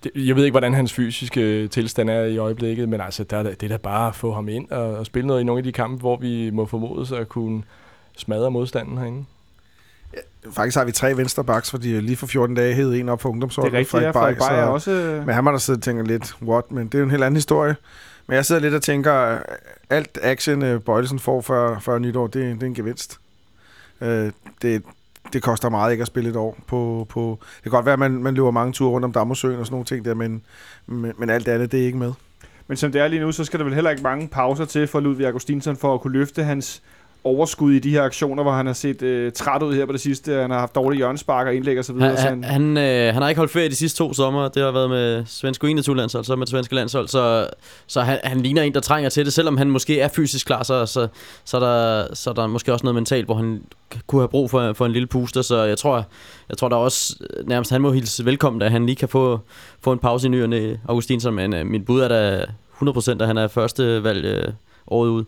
det, jeg ved ikke, hvordan hans fysiske tilstand er i øjeblikket, men altså, der, er da- det er da bare at få ham ind og, og spille noget i nogle af de kampe, hvor vi må formodes at kunne smadre modstanden herinde. Faktisk har vi tre venstre backs, fordi lige for 14 dage hed en op for Det ungdomsholdet. er rigtigt, ja, Frederik Beyer er også... Øh, Men han må der sidde og tænke lidt, what? Men det er jo en helt anden historie. Men jeg sidder lidt og tænker, alt action øh, Bøjlesen får før, før nytår, det, det er en gevinst. Øh, det, det koster meget ikke at spille et år. På, på, det kan godt være, at man, man løber mange ture rundt om Dammersøen og sådan nogle ting der, men, men, men alt andet, det er ikke med. Men som det er lige nu, så skal der vel heller ikke mange pauser til for Ludvig Augustinsson for at kunne løfte hans overskud i de her aktioner, hvor han har set øh, træt ud her på det sidste. Han har haft dårlige hjørnespark og indlæg og så videre. Han, så han, han, øh, han har ikke holdt ferie de sidste to sommer. Det har været med svenske 21 landshold, så med det svenske landshold. Så, så han, han ligner en, der trænger til det. Selvom han måske er fysisk klar, så, så, så, er, der, så er der måske også noget mentalt, hvor han kunne have brug for, for en lille puster. Så jeg tror, jeg tror der er også øh, nærmest, han må hilse velkommen, at han lige kan få, få en pause i nyerne, Augustinsson. Men øh, mit bud er da 100% at han er første valg øh, året ud.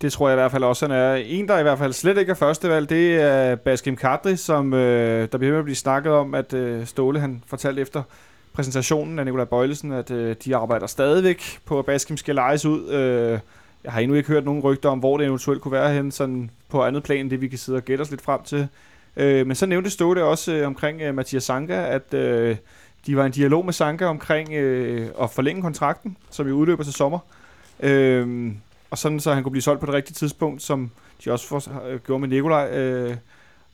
Det tror jeg i hvert fald også, han er. En, der i hvert fald slet ikke er førstevalg, det er Baskim Kadri, som øh, der bliver med at blive snakket om, at øh, Ståle han fortalte efter præsentationen af Nikolaj Bøjlesen, at øh, de arbejder stadigvæk på, at Baskim skal lejes ud. Øh, jeg har endnu ikke hørt nogen rygter om, hvor det eventuelt kunne være hen, sådan på andet plan, end det vi kan sidde og gætte os lidt frem til. Øh, men så nævnte Ståle også øh, omkring øh, Mathias Sanka, at øh, de var i en dialog med Sanka omkring øh, at forlænge kontrakten, som jo udløber til sommer. Øh, og sådan så han kunne blive solgt på det rigtige tidspunkt, som de også for, øh, gjorde med Nikolaj. Øh,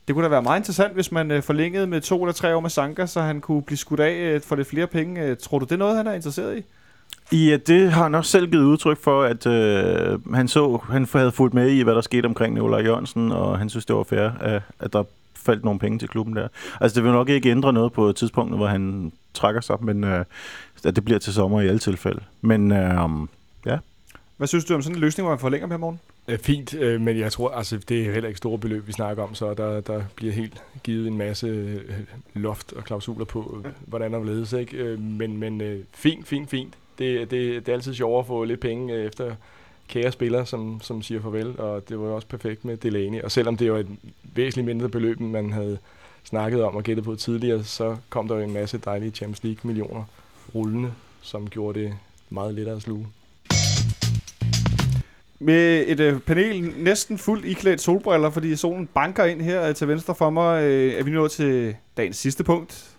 det kunne da være meget interessant, hvis man øh, forlængede med to eller tre år med Sanka, så han kunne blive skudt af øh, for lidt flere penge. Øh, tror du, det er noget, han er interesseret i? Ja, øh, det har han også selv givet udtryk for, at øh, han så, han havde fulgt med i, hvad der skete omkring Nikolaj Jørgensen, og han synes, det var fair, at, at der faldt nogle penge til klubben der. Altså, det vil nok ikke ændre noget på tidspunktet, hvor han trækker sig, men øh, at det bliver til sommer i alle tilfælde. Men øh, hvad synes du om sådan en løsning, hvor man forlænger dem her morgen? Øh, Fint, øh, men jeg tror, altså det er heller ikke store beløb, vi snakker om, så der, der bliver helt givet en masse øh, loft og klausuler på, øh, hvordan der ledes, ikke? Øh, Men, men øh, fint, fint, fint. Det, det, det er altid sjovere at få lidt penge øh, efter kære spillere, som, som siger farvel, og det var jo også perfekt med Delaney. Og selvom det var et væsentligt mindre beløb, end man havde snakket om og gættet på tidligere, så kom der jo en masse dejlige Champions League-millioner rullende, som gjorde det meget lettere at sluge. Med et øh, panel næsten fuldt iklædt solbriller, fordi solen banker ind her øh, til venstre for mig, øh, er vi nået til dagens sidste punkt.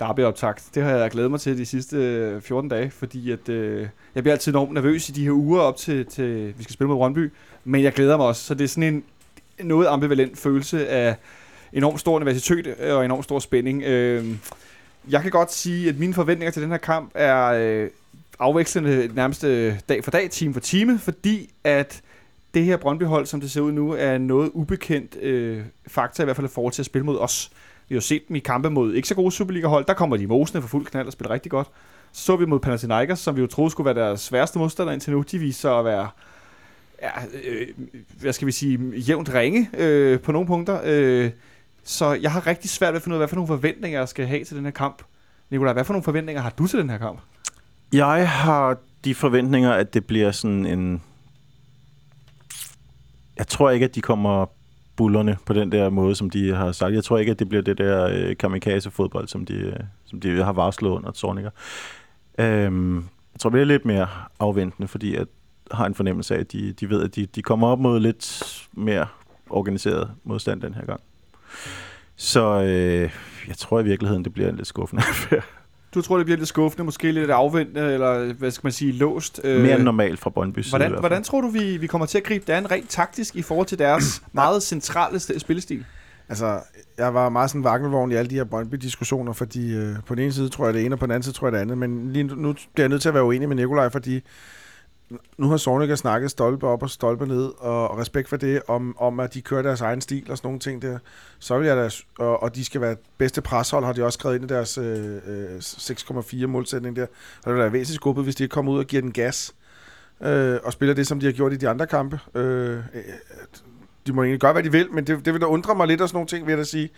Derby-optakt. Det har jeg glædet mig til de sidste øh, 14 dage, fordi at, øh, jeg bliver altid enormt nervøs i de her uger op til, til vi skal spille mod Brøndby. Men jeg glæder mig også, så det er sådan en noget ambivalent følelse af enormt stor universitet øh, og enormt stor spænding. Øh, jeg kan godt sige, at mine forventninger til den her kamp er øh, afvekslende nærmest dag for dag, time for time, fordi at det her Brøndby-hold, som det ser ud nu, er noget ubekendt øh, faktor, i hvert fald i forhold til at spille mod os. Vi har jo set dem i kampe mod ikke så gode Superliga-hold. Der kommer de mosende for fuld knald og spiller rigtig godt. Så så vi mod Panathinaikos, som vi jo troede skulle være deres sværeste modstander indtil nu. De viser sig at være, ja, øh, hvad skal vi sige, jævnt ringe øh, på nogle punkter. Øh, så jeg har rigtig svært ved at finde ud af, hvad for nogle forventninger jeg skal have til den her kamp. Nikolaj, hvad for nogle forventninger har du til den her kamp? Jeg har de forventninger, at det bliver sådan en... Jeg tror ikke, at de kommer bullerne på den der måde, som de har sagt. Jeg tror ikke, at det bliver det der øh, kamikaze-fodbold, som de, øh, som de har varslet under Zorniger. Øhm, jeg tror, det bliver lidt mere afventende, fordi jeg har en fornemmelse af, at de, de ved, at de, de kommer op mod lidt mere organiseret modstand den her gang. Så øh, jeg tror i virkeligheden, det bliver en lidt skuffende *laughs* affære. Du tror, det bliver lidt skuffende, måske lidt afventende, eller hvad skal man sige, låst? Øh, Mere end normalt fra Brøndby side Hvordan, hvordan tror du, vi, vi kommer til at gribe det an rent taktisk i forhold til deres *clears throat* meget centrale st- spillestil? Altså, jeg var meget sådan vakkelvogn i alle de her Brøndby-diskussioner, fordi øh, på den ene side tror jeg det ene, og på den anden side tror jeg det andet. Men lige nu, nu bliver jeg nødt til at være uenig med Nikolaj, fordi nu har Sorniger snakket stolpe op og stolpe ned, og, og respekt for det, om, om at de kører deres egen stil og sådan nogle ting der. Så vil jeg da, og, og de skal være bedste preshold, har de også skrevet ind i deres øh, øh 6,4 målsætning der. Og det vil være væsentligt skubbet, hvis de ikke kommer ud og giver den gas, øh, og spiller det, som de har gjort i de andre kampe. Øh, øh, de må egentlig gøre, hvad de vil, men det, det vil da undre mig lidt og sådan nogle ting, vil jeg da sige.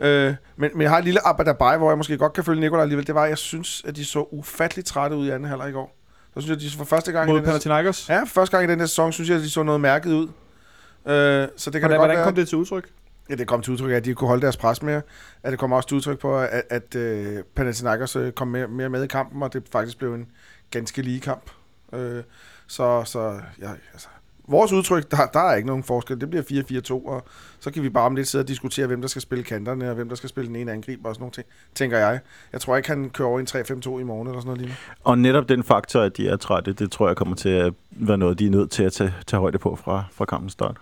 Øh, men, men jeg har et lille abadabai, hvor jeg måske godt kan følge Nikolaj alligevel. Det var, at jeg synes, at de så ufatteligt trætte ud i anden halvleg i går. Så synes jeg, de for første gang, i Mod Panathinaikos? ja, første gang i den her sæson, synes jeg, at de så noget mærket ud. Øh, så det kan Hvordan, da godt hvordan kom det til udtryk? Ja, det kom til udtryk, at de kunne holde deres pres mere. At det kom også til udtryk på, at, at uh, Panathinaikos øh, kom mere, mere med i kampen, og det faktisk blev en ganske lige kamp. Uh, så så ja, altså, vores udtryk, der, der er ikke nogen forskel. Det bliver 4-4-2, og så kan vi bare om lidt sidde og diskutere, hvem der skal spille kanterne, og hvem der skal spille den ene angriber og sådan nogle ting, tænker jeg. Jeg tror ikke, han kører over i en 3-5-2 i morgen eller sådan noget lignende. Og netop den faktor, at de er trætte, det tror jeg kommer til at være noget, de er nødt til at tage, tage højde på fra, fra kampens start.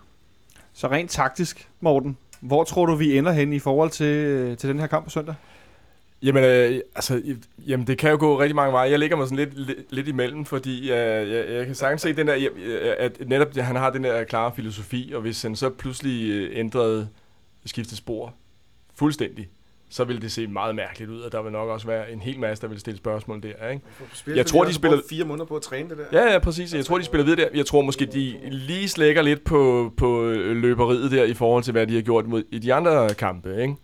Så rent taktisk, Morten, hvor tror du, vi ender hen i forhold til, øh, til den her kamp på søndag? Jamen, øh, altså, jamen, det kan jo gå rigtig mange veje. Jeg ligger mig sådan lidt, lidt, lidt imellem, fordi øh, jeg, jeg kan sagtens se den der, at netop han har den der klare filosofi, og hvis han så pludselig øh, ændrede skiftet spor fuldstændig, så ville det se meget mærkeligt ud, og der vil nok også være en hel masse, der vil stille spørgsmål der, ikke? Jeg tror, de spiller- fire måneder på at træne det der. Ja, ja, præcis. Jeg tror, de spiller videre der. Jeg tror måske, de lige slækker lidt på, på løberiet der, i forhold til, hvad de har gjort mod, i de andre kampe, ikke?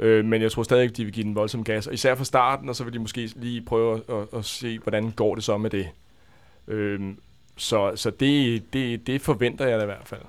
Øh, men jeg tror stadig, de vil give den voldsom gas. Og især fra starten, og så vil de måske lige prøve at, at, at se, hvordan går det så med det. Øh, så så det, det, det forventer jeg da i hvert fald.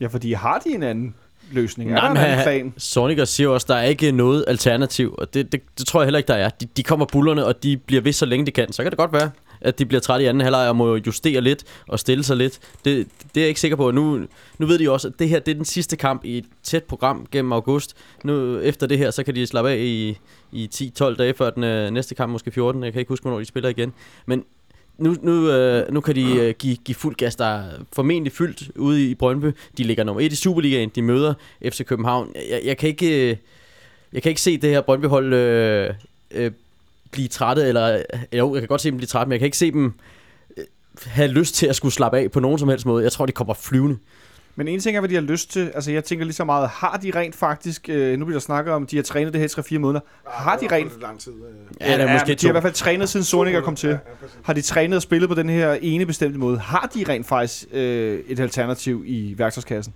Ja, fordi har de en anden løsning? Nej, er der en men anden han- plan? Sonic siger også, der er ikke noget alternativ, og det, det, det tror jeg heller ikke, der er. De, de kommer bullerne, og de bliver ved så længe de kan. Så kan det godt være, at de bliver trætte i anden halvleg og må justere lidt og stille sig lidt. Det, det er jeg ikke sikker på. Nu, nu ved de også, at det her det er den sidste kamp i et tæt program gennem august. Nu efter det her, så kan de slappe af i, i 10-12 dage før den øh, næste kamp, måske 14. Jeg kan ikke huske, hvornår de spiller igen. Men nu, nu, øh, nu kan de øh, give, give fuld gas, der er formentlig fyldt ude i Brøndby. De ligger nummer 1 i Superligaen, de møder FC København. Jeg, jeg, kan, ikke, øh, jeg kan ikke se det her Brøndby-hold øh, øh, blive trætte, eller jo, jeg kan godt se dem blive trætte, men jeg kan ikke se dem øh, have lyst til at skulle slappe af på nogen som helst måde. Jeg tror, de kommer flyvende. Men en ting er, hvad de har lyst til. Altså, jeg tænker lige så meget, har de rent faktisk, øh, nu bliver der snakket om, de har trænet det her i 3-4 måneder. Har de rent... lang tid. Øh. Ja, det er måske de har i hvert fald trænet, siden Sonic kom til. Har de trænet og spillet på den her ene bestemte måde? Har de rent faktisk øh, et alternativ i værktøjskassen?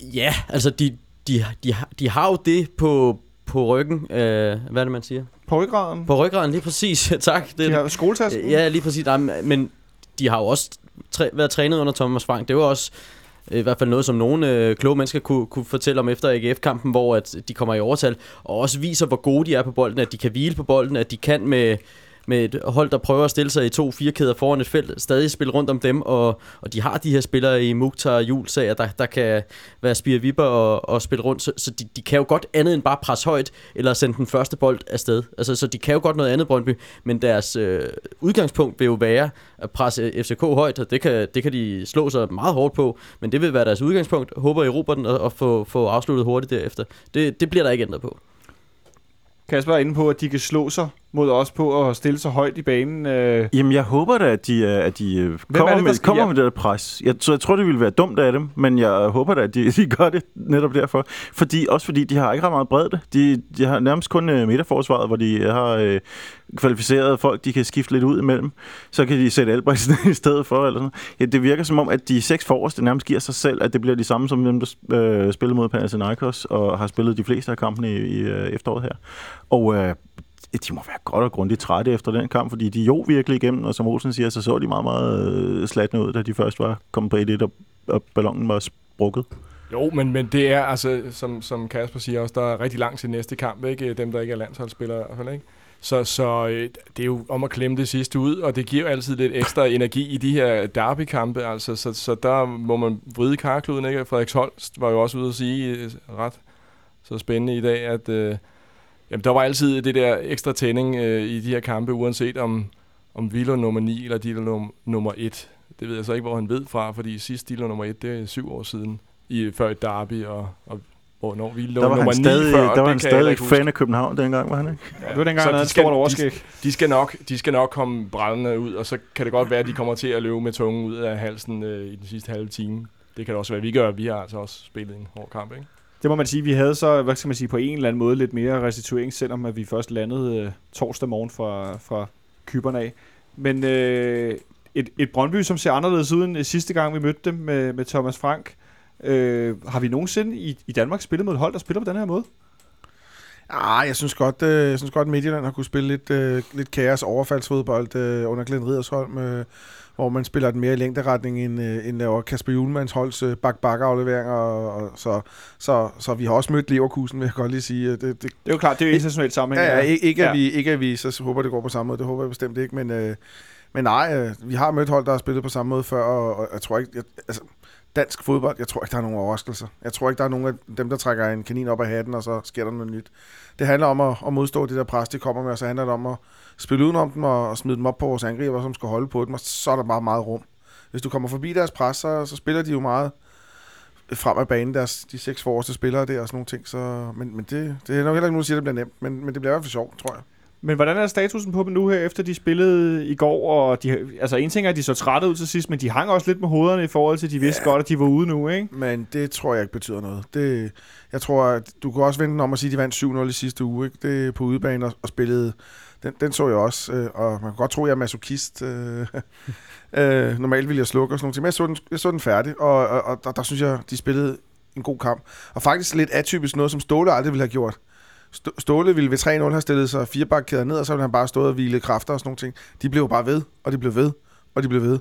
Ja, altså de, de, de, har- de har jo det på, på ryggen. Øh, hvad er det, man siger? På ryggraden? På ryggraden, lige præcis. *laughs* tak. Det, De har skoletasken? Ja, lige præcis. Nej, men de har jo også træ, været trænet under Thomas Frank. Det var også øh, i hvert fald noget, som nogle øh, kloge mennesker kunne, kunne fortælle om efter AGF-kampen, hvor at de kommer i overtal, og også viser, hvor gode de er på bolden, at de kan hvile på bolden, at de kan med, med et hold, der prøver at stille sig i to firkæder foran et felt, stadig spille rundt om dem, og, og de har de her spillere i Mukhtar og Julsager, der, der kan være spire vipper og, og spille rundt, så, så de, de kan jo godt andet end bare presse højt, eller sende den første bold afsted. Altså, så de kan jo godt noget andet, Brøndby, men deres øh, udgangspunkt vil jo være at presse FCK højt, og det kan, det kan de slå sig meget hårdt på, men det vil være deres udgangspunkt. Håber i den og, og få, få afsluttet hurtigt derefter. Det, det bliver der ikke ændret på. Kasper er inde på, at de kan slå sig mod os på at stille sig højt i banen. Øh, Jamen, jeg håber da, at de, øh, at de øh, er kommer, det, med, skal kommer hjem? med det der pres. Jeg, så jeg tror, det ville være dumt af dem, men jeg håber da, at de, *laughs* de gør det netop derfor. Fordi, også fordi de har ikke ret meget bredde. De, de har nærmest kun øh, midterforsvaret, hvor de har øh, kvalificerede folk, de kan skifte lidt ud imellem. Så kan de sætte Albrechtsen *laughs* i stedet for. Eller sådan. Ja, det virker som om, at de seks forreste nærmest giver sig selv, at det bliver de samme som dem, der øh, spiller mod Panathinaikos og har spillet de fleste af kampene i, i øh, efteråret her. Og øh, de må være godt og grundigt trætte efter den kamp, fordi de jo virkelig igennem, og som Olsen siger, så så de meget, meget øh, slatne ud, da de først var kommet på 1 og, og ballonen var sprukket. Jo, men, men det er altså, som, som Kasper siger også, der er rigtig langt til næste kamp, ikke? Dem, der ikke er landsholdsspillere i hvert fald, ikke? Så, så øh, det er jo om at klemme det sidste ud, og det giver jo altid lidt ekstra energi i de her derbykampe, altså, så, så der må man vride karkluden, ikke? Frederik Holst var jo også ude at sige øh, ret så spændende i dag, at øh, jamen, der var altid det der ekstra tænding øh, i de her kampe, uanset om, om Vilo nummer 9 eller Dilo num, nummer 1. Det ved jeg så ikke, hvor han ved fra, fordi sidst Dilo nummer 1, det er syv år siden, i, før et derby, og, og hvornår vi lå Der var nummer han 9 stadig, før, der var han stadig fan af København dengang, var han ikke? Ja, det var dengang, Så han havde de stort de-. De skal, nok, de skal nok komme brændende ud, og så kan det godt være, at de kommer til at løbe med tungen ud af halsen øh, i den sidste halve time. Det kan det også være, vi gør. Vi har altså også spillet en hård kamp, ikke? Det må man sige, vi havde så, hvad skal man sige, på en eller anden måde lidt mere restituering, selvom at vi først landede øh, torsdag morgen fra, fra Kyberne af. Men øh, et, et Brøndby, som ser anderledes ud end øh, sidste gang, vi mødte dem med, med Thomas Frank. Øh, har vi nogensinde i, i Danmark spillet mod et hold, der spiller på den her måde? Ah, jeg synes godt, øh, jeg synes godt, at Midtjylland har kunne spille lidt, øh, lidt kaos overfaldsfodbold øh, under Glenn Ridersholm, øh, hvor man spiller den mere i længderetning end, øh, end laver Kasper Julemands holds øh, bak bak afleveringer og, og så, så, så vi har også mødt Leverkusen, vil jeg godt lige sige. Det, det, Det er jo klart, det er jo internationalt sammenhæng. Ja, ja, ikke, ikke, at Ja. vi, ikke at vi så håber, det går på samme måde. Det håber jeg bestemt ikke. Men, øh, men nej, øh, vi har mødt hold, der har spillet på samme måde før, og, og jeg tror ikke... Jeg, altså, dansk fodbold, jeg tror ikke, der er nogen overraskelser. Jeg tror ikke, der er nogen af dem, der trækker en kanin op af hatten, og så sker der noget nyt. Det handler om at, at modstå det der pres, de kommer med, og så handler det om at spille udenom dem og, og smide dem op på vores angriber, som skal holde på dem, og så er der bare meget rum. Hvis du kommer forbi deres pres, så, så spiller de jo meget frem af banen, deres, de seks forreste spillere der og sådan nogle ting. Så, men men det, det er nok heller ikke nogen, der siger, at det bliver nemt, men, men det bliver i hvert fald sjovt, tror jeg. Men hvordan er statusen på dem nu her, efter de spillede i går? Og de, altså en ting er, at de så trætte ud til sidst, men de hang også lidt med hovederne i forhold til, at de vidste Ja. godt, at de var ude nu, ikke? Men det tror jeg ikke betyder noget. Det, jeg tror, at du kan også vente om at sige, at de vandt 7-0 i sidste uge. Ikke? Det på udebane og, og spillede. Den, den så jeg også, øh, og man kan godt tro, at jeg er masokist. Øh, *laughs* øh, normalt ville jeg slukke og sådan noget, men jeg så den, jeg så den færdig, og, og, og der, der, synes jeg, de spillede en god kamp. Og faktisk lidt atypisk noget, som Ståle aldrig ville have gjort. Ståle ville ved 3-0 have stillet sig fire bakkæder ned, og så ville han bare stået og hvile kræfter og sådan nogle ting. De blev bare ved, og de blev ved, og de blev ved.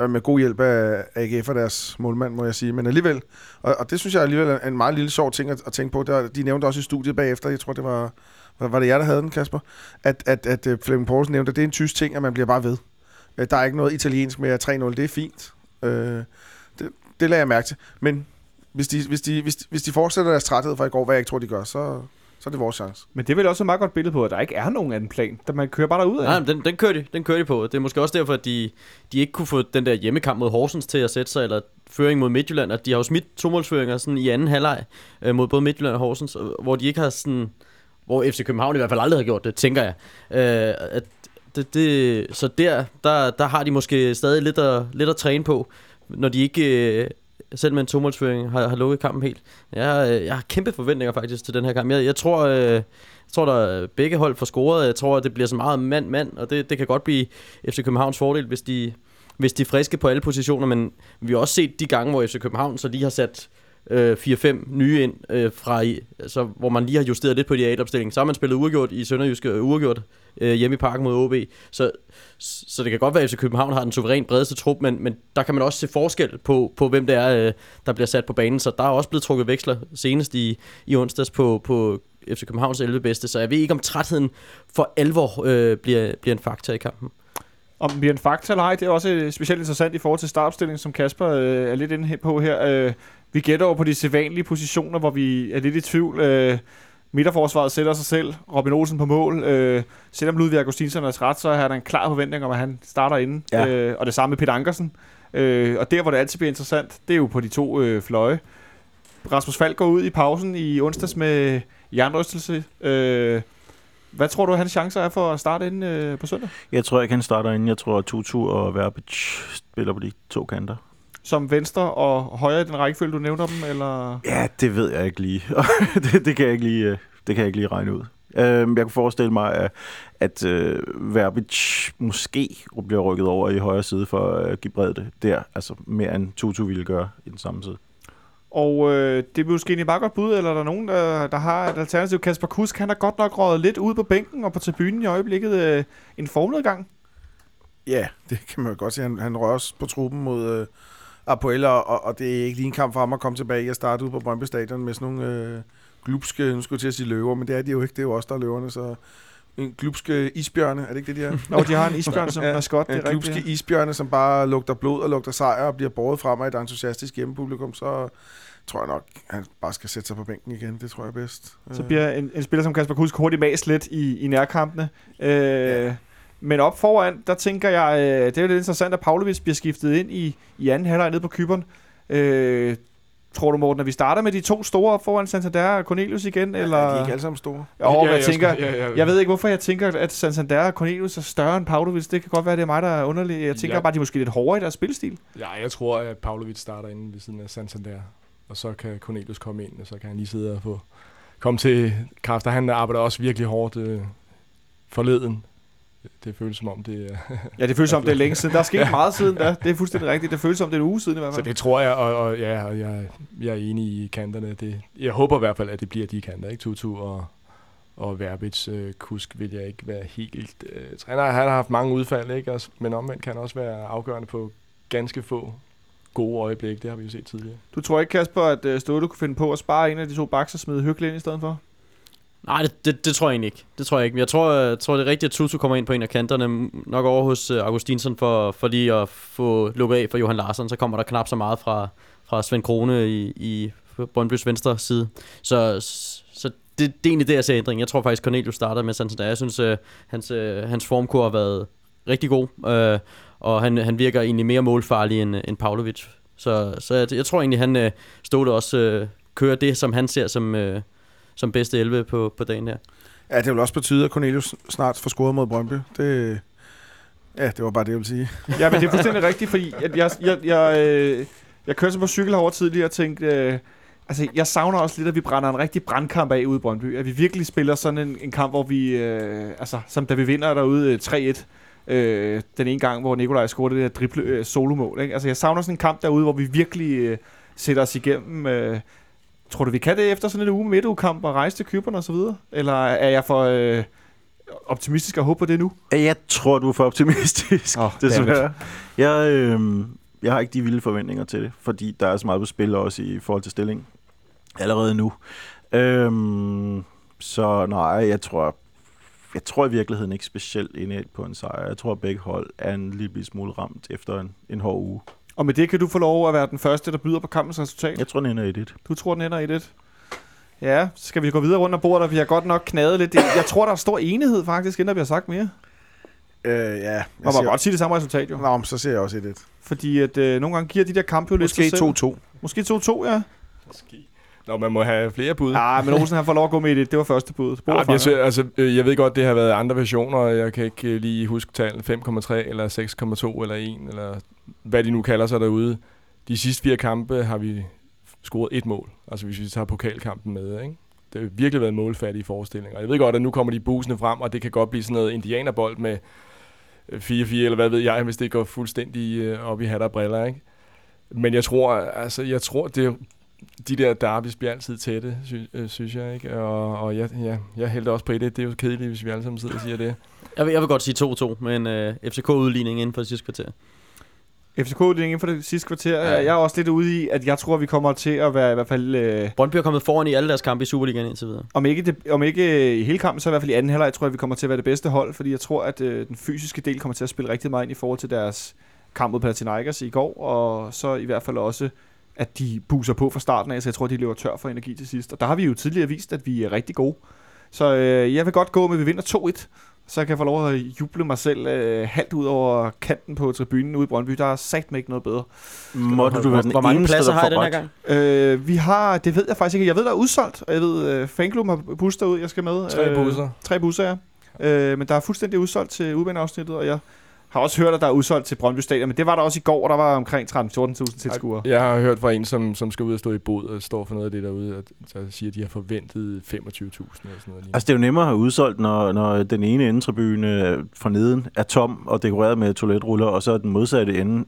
Øh, med god hjælp af AGF og deres målmand, må jeg sige. Men alligevel, og, og det synes jeg alligevel er en meget lille sjov ting at, at tænke på. Der, de nævnte også i studiet bagefter, jeg tror det var, var, var det jer, der havde den, Kasper? At, at, at øh, Flemming Poulsen nævnte, at det er en tysk ting, at man bliver bare ved. Øh, Der er ikke noget italiensk med at 3-0, det er fint. Øh, det, det lader jeg mærke til. Men hvis de, hvis, de, hvis, de, hvis de fortsætter deres træthed fra i går, hvad jeg ikke tror, de gør, så, så er det vores chance. Men det er vel også et meget godt billede på, at der ikke er nogen anden plan. Der man kører bare derud af. Nej, men den, den, kører de, den kører de på. Det er måske også derfor, at de, de ikke kunne få den der hjemmekamp mod Horsens til at sætte sig, eller føring mod Midtjylland. At de har jo smidt tomålsføringer sådan i anden halvleg øh, mod både Midtjylland og Horsens, og- hvor de ikke har sådan... Hvor FC København i hvert fald aldrig har gjort det, tænker jeg. Øh, at det, det, så der, der, der har de måske stadig lidt at, lidt at træne på, når de ikke... Øh, selv med en tomålsføring har, har lukket kampen helt. Jeg, øh, jeg har kæmpe forventninger faktisk til den her kamp. Jeg, jeg tror, øh, jeg tror, der begge hold får scoret. Jeg tror, at det bliver så meget mand-mand, og det, det kan godt blive FC Københavns fordel, hvis de, hvis de er friske på alle positioner. Men vi har også set de gange, hvor FC København så lige har sat øh, 4-5 nye ind, øh, fra altså, hvor man lige har justeret lidt på de A-opstillingen. Så har man spillet uregjort i Sønderjyske, øh, uregjort øh, hjemme i parken mod OB. Så, så det kan godt være, at FC København har den suverænt bredeste trup, men, men der kan man også se forskel på, på hvem det er, øh, der bliver sat på banen. Så der er også blevet trukket veksler senest i, i onsdags på, på FC Københavns 11 bedste. Så jeg ved ikke, om trætheden for alvor øh, bliver, bliver en faktor i kampen. Om det bliver en faktor eller ej, det er også specielt interessant i forhold til startopstillingen, som Kasper øh, er lidt inde på her. Øh, vi gætter over på de sædvanlige positioner, hvor vi er lidt i tvivl. Øh, midterforsvaret sætter sig selv. Robin Olsen på mål. Øh, selvom Ludvig Augustinsson er ret, så har der en klar forventning om, at han starter inden. Ja. Øh, og det samme med Peter Ankersen. Øh, og der, hvor det altid bliver interessant, det er jo på de to øh, fløje. Rasmus Falk går ud i pausen i onsdags med jernrystelse. Øh, hvad tror du, hans chancer er for at starte inden øh, på søndag? Jeg tror ikke, han starter inden. Jeg tror, at Tutu og Verbic spiller på de to kanter. Som venstre og højre i den rækkefølge, du nævner dem, eller? Ja, det ved jeg ikke lige. *laughs* det, det, kan jeg ikke lige øh, det kan jeg ikke lige regne ud. Øhm, Jeg kunne forestille mig, at, at øh, Verbic måske bliver rykket over i højre side for at give bredde der, altså mere end Tutu ville gøre i den samme side. Og øh, det er måske egentlig bare godt bud, eller er der nogen, der, der har et alternativ? Kasper Kusk, han har godt nok røget lidt ud på bænken og på tribunen i øjeblikket øh, en formnedgang. Ja, det kan man jo godt sige. Han, han rører også på truppen mod øh, Apoel, og, og det er ikke lige en kamp for ham at komme tilbage og starte ud på Brøndby Stadion med sådan nogle øh, glupske, nu skulle jeg til at sige løver, men det er de jo ikke, det er jo også der er løverne, så en glupske isbjørne, er det ikke det, de er? Nå, de har en isbjørn som Ja, maskot, det en er glupske rigtigt. isbjørne, som bare lugter blod og lugter sejr og bliver båret frem af et entusiastisk hjemmepublikum, så tror jeg nok, han bare skal sætte sig på bænken igen. Det tror jeg bedst. Så bliver en, en spiller som Kasper Kusk hurtigt mas lidt i, i nærkampene. Øh, ja. Men op foran, der tænker jeg, øh, det er jo lidt interessant, at Pavlovic bliver skiftet ind i, i anden halvleg nede på Kyberen. Øh, tror du, Morten, at vi starter med de to store op foran Santander og Cornelius igen? ja, Eller? Er de ikke alle sammen store? Jo, ja, jeg, jeg tænker, skal- ja, ja. jeg ved ikke, hvorfor jeg tænker, at Santander og Cornelius er større end Pavlovic. Det kan godt være, det er mig, der er underlig. Jeg tænker Ja. bare, at de er måske lidt hårdere i deres spilstil. Ja, jeg tror, at Pavlovic starter inde ved siden af Santander. Og så kan Cornelius komme ind, og så kan han lige sidde og få komme til kræfter. Han arbejder også virkelig hårdt øh, forleden. Det føles som om, det er... Ja, det føles som, det er længe siden. Der er sket ja. meget siden da. Det er fuldstændig rigtigt. Det føles som, det er en uge siden i hvert Så fald. det tror jeg, og, og ja, og jeg, jeg er enig i kanterne. Det, jeg håber i hvert fald, at det bliver de kanter, ikke? Tutu og, og Verbits øh, kusk vil jeg ikke være helt... Øh, træner, han har haft mange udfald, ikke? Og, men omvendt kan også være afgørende på ganske få gode øjeblikke. Det har vi jo set tidligere. Du tror ikke, Kasper, at øh, Ståle kunne finde på at spare en af de to baks og smide Hyggelig ind i stedet for? Nej, det, det, det tror jeg egentlig ikke. Det tror jeg ikke. Jeg tror, jeg tror det er rigtigt, at Tutu kommer ind på en af kanterne. Nok over hos øh, Augustinsson for, for lige at få lukket af for Johan Larsen. Så kommer der knap så meget fra, fra Svend Krone i, i Brøndbys venstre side. Så, så det, det er egentlig det, jeg ser ændring. Jeg tror faktisk, Cornelius starter med Santander. Jeg synes, uh, hans, uh, hans formkur har været rigtig god. Uh, og han, han virker egentlig mere målfarlig end, end Pavlovic. Så, så jeg, jeg tror egentlig, han uh, stod også uh, kører det, som han ser som, uh, som bedste 11 på, på dagen her. Ja, det vil også betyde, at Cornelius snart får scoret mod Brøndby. Det, ja, det var bare det, jeg ville sige. Ja, men det er fuldstændig rigtigt, fordi jeg, jeg, jeg, jeg, øh, jeg kørte så på cykel herovre tidligere og tænkte, øh, altså jeg savner også lidt, at vi brænder en rigtig brandkamp af ude i Brøndby. At vi virkelig spiller sådan en, en kamp, hvor vi, øh, altså som da vi vinder derude øh, 3-1, øh, den ene gang, hvor Nikolaj scorede det der drible øh, solomål. Ikke? Altså jeg savner sådan en kamp derude, hvor vi virkelig øh, sætter os igennem. Øh, tror du, vi kan det efter sådan en uge midtugekamp og rejse til Kyberne og så videre? Eller er jeg for øh, optimistisk og håber på det nu? Jeg tror, du er for optimistisk, oh, *laughs* desværre. Jeg, øh, jeg har ikke de vilde forventninger til det, fordi der er så meget på spil også i forhold til stillingen allerede nu. Øhm, så nej, jeg tror, jeg tror i virkeligheden ikke specielt indad på en sejr. Jeg tror, at begge hold er en lille smule ramt efter en, en hård uge. Og med det kan du få lov at være den første, der byder på kampens resultat. Jeg tror, den ender i det. Du tror, den ender i det. Ja, så skal vi gå videre rundt om bordet, og vi har godt nok knadet lidt. Jeg tror, der er stor enighed faktisk, inden der bliver sagt mere. Øh, ja, jeg Man må godt sige det samme resultat, jo. Nå, men så ser jeg også et et. Fordi at øh, nogle gange giver de der kampe jo lidt Måske sig selv. 2-2. Måske 2-2, ja. Nå, man må have flere bud. Ah, men Olsen han får lov at gå med i det. Det var første bud. Ja, jeg, ser, altså, øh, jeg ved godt, det har været andre versioner, jeg kan ikke øh, lige huske tallet 5,3 eller 6,2 eller 1, eller hvad de nu kalder sig derude. De sidste fire kampe har vi scoret et mål, altså hvis vi tager pokalkampen med. Ikke? Det har virkelig været målfattige forestillinger. Jeg ved godt, at nu kommer de busende frem, og det kan godt blive sådan noget indianerbold med øh, 4-4, eller hvad ved jeg, hvis det går fuldstændig øh, op i hat og briller. Ikke? Men jeg tror, altså, jeg tror, det de der derbys bliver altid tætte, sy- øh, synes jeg, ikke? Og, og jeg, ja, jeg hælder også på det. Det er jo kedeligt, hvis vi alle sammen sidder og siger det. Jeg vil, jeg vil godt sige 2-2 med en øh, FCK-udligning inden for det sidste kvarter. FCK er inden for det sidste kvarter. Ja. Jeg er også lidt ude i, at jeg tror, vi kommer til at være i hvert fald... Øh, Brøndby er kommet foran i alle deres kampe i Superligaen indtil videre. om ikke, det, om ikke i hele kampen, så i hvert fald i anden halvleg, tror jeg, vi kommer til at være det bedste hold, fordi jeg tror, at øh, den fysiske del kommer til at spille rigtig meget ind i forhold til deres kamp mod Panathinaikos i går, og så i hvert fald også, at de buser på fra starten af, så jeg tror, de løber tør for energi til sidst. Og der har vi jo tidligere vist, at vi er rigtig gode. Så øh, jeg vil godt gå med, at vi vinder 2-1, så jeg kan få lov at juble mig selv øh, halvt ud over kanten på tribunen ude i Brøndby. Der er sagt mig ikke noget bedre. Måtte du være den Hvor mange eneste, pladser har I den her gang? Øh, vi har, det ved jeg faktisk ikke. Jeg ved, der er udsolgt, og jeg ved, øh, fanklubben har bus derud, jeg skal med. Tre busser. Tre busser, ja. Øh, men der er fuldstændig udsolgt til udbaneafsnittet, og jeg har også hørt, at der er udsolgt til Brøndby Stadion, men det var der også i går, og der var omkring 13-14.000 tilskuere. Jeg har hørt fra en, som, som skal ud og stå i bod og står for noget af det derude, at der siger, at de har forventet 25.000 eller sådan noget. Altså, det er jo nemmere at have udsolgt, når, når den ene endetribune fra neden er tom og dekoreret med toiletruller, og så er den modsatte ende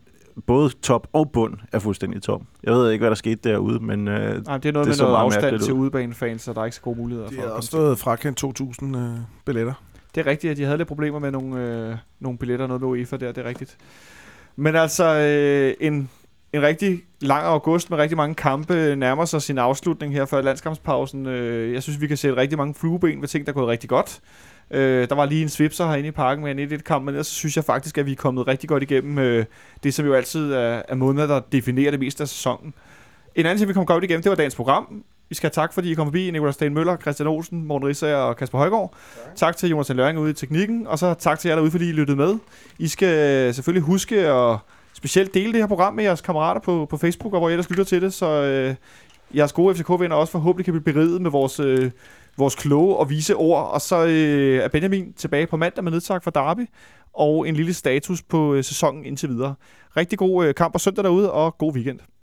både top og bund er fuldstændig tom. Jeg ved ikke, hvad der skete derude, men øh, Nej, det er noget Det så med noget afstand til ud. udebanefans, så der er ikke så gode muligheder De for har at også komme stået frakendt 2.000 øh, billetter. Det er rigtigt, at de havde lidt problemer med nogle, øh, nogle billetter, noget med UEFA der, det er rigtigt. Men altså, øh, en, en rigtig lang august med rigtig mange kampe nærmer sig sin afslutning her før landskampspausen. Øh, jeg synes, vi kan sætte rigtig mange flueben ved ting, der er gået rigtig godt. Øh, der var lige en svipser herinde i parken med en 1-1-kamp, men ellers synes jeg faktisk, at vi er kommet rigtig godt igennem øh, det, som jo altid er, er måneder, der definerer det meste af sæsonen. En anden ting, vi kom godt igennem, det var dagens program. Vi skal have tak, fordi I kom forbi. Nikolaj Sten Møller, Christian Olsen, Morten Risser og Kasper Højgaard. Tak. tak til Jonas Løring ude i teknikken, og så tak til jer derude, fordi I lyttede med. I skal selvfølgelig huske at specielt dele det her program med jeres kammerater på, på Facebook, og hvor I ellers lytter til det, så øh, jeres gode FCK-venner også forhåbentlig kan blive beriget med vores, øh, vores kloge og vise ord. Og så øh, er Benjamin tilbage på mandag med nedtak for Derby, og en lille status på øh, sæsonen indtil videre. Rigtig god øh, kamp og søndag derude, og god weekend.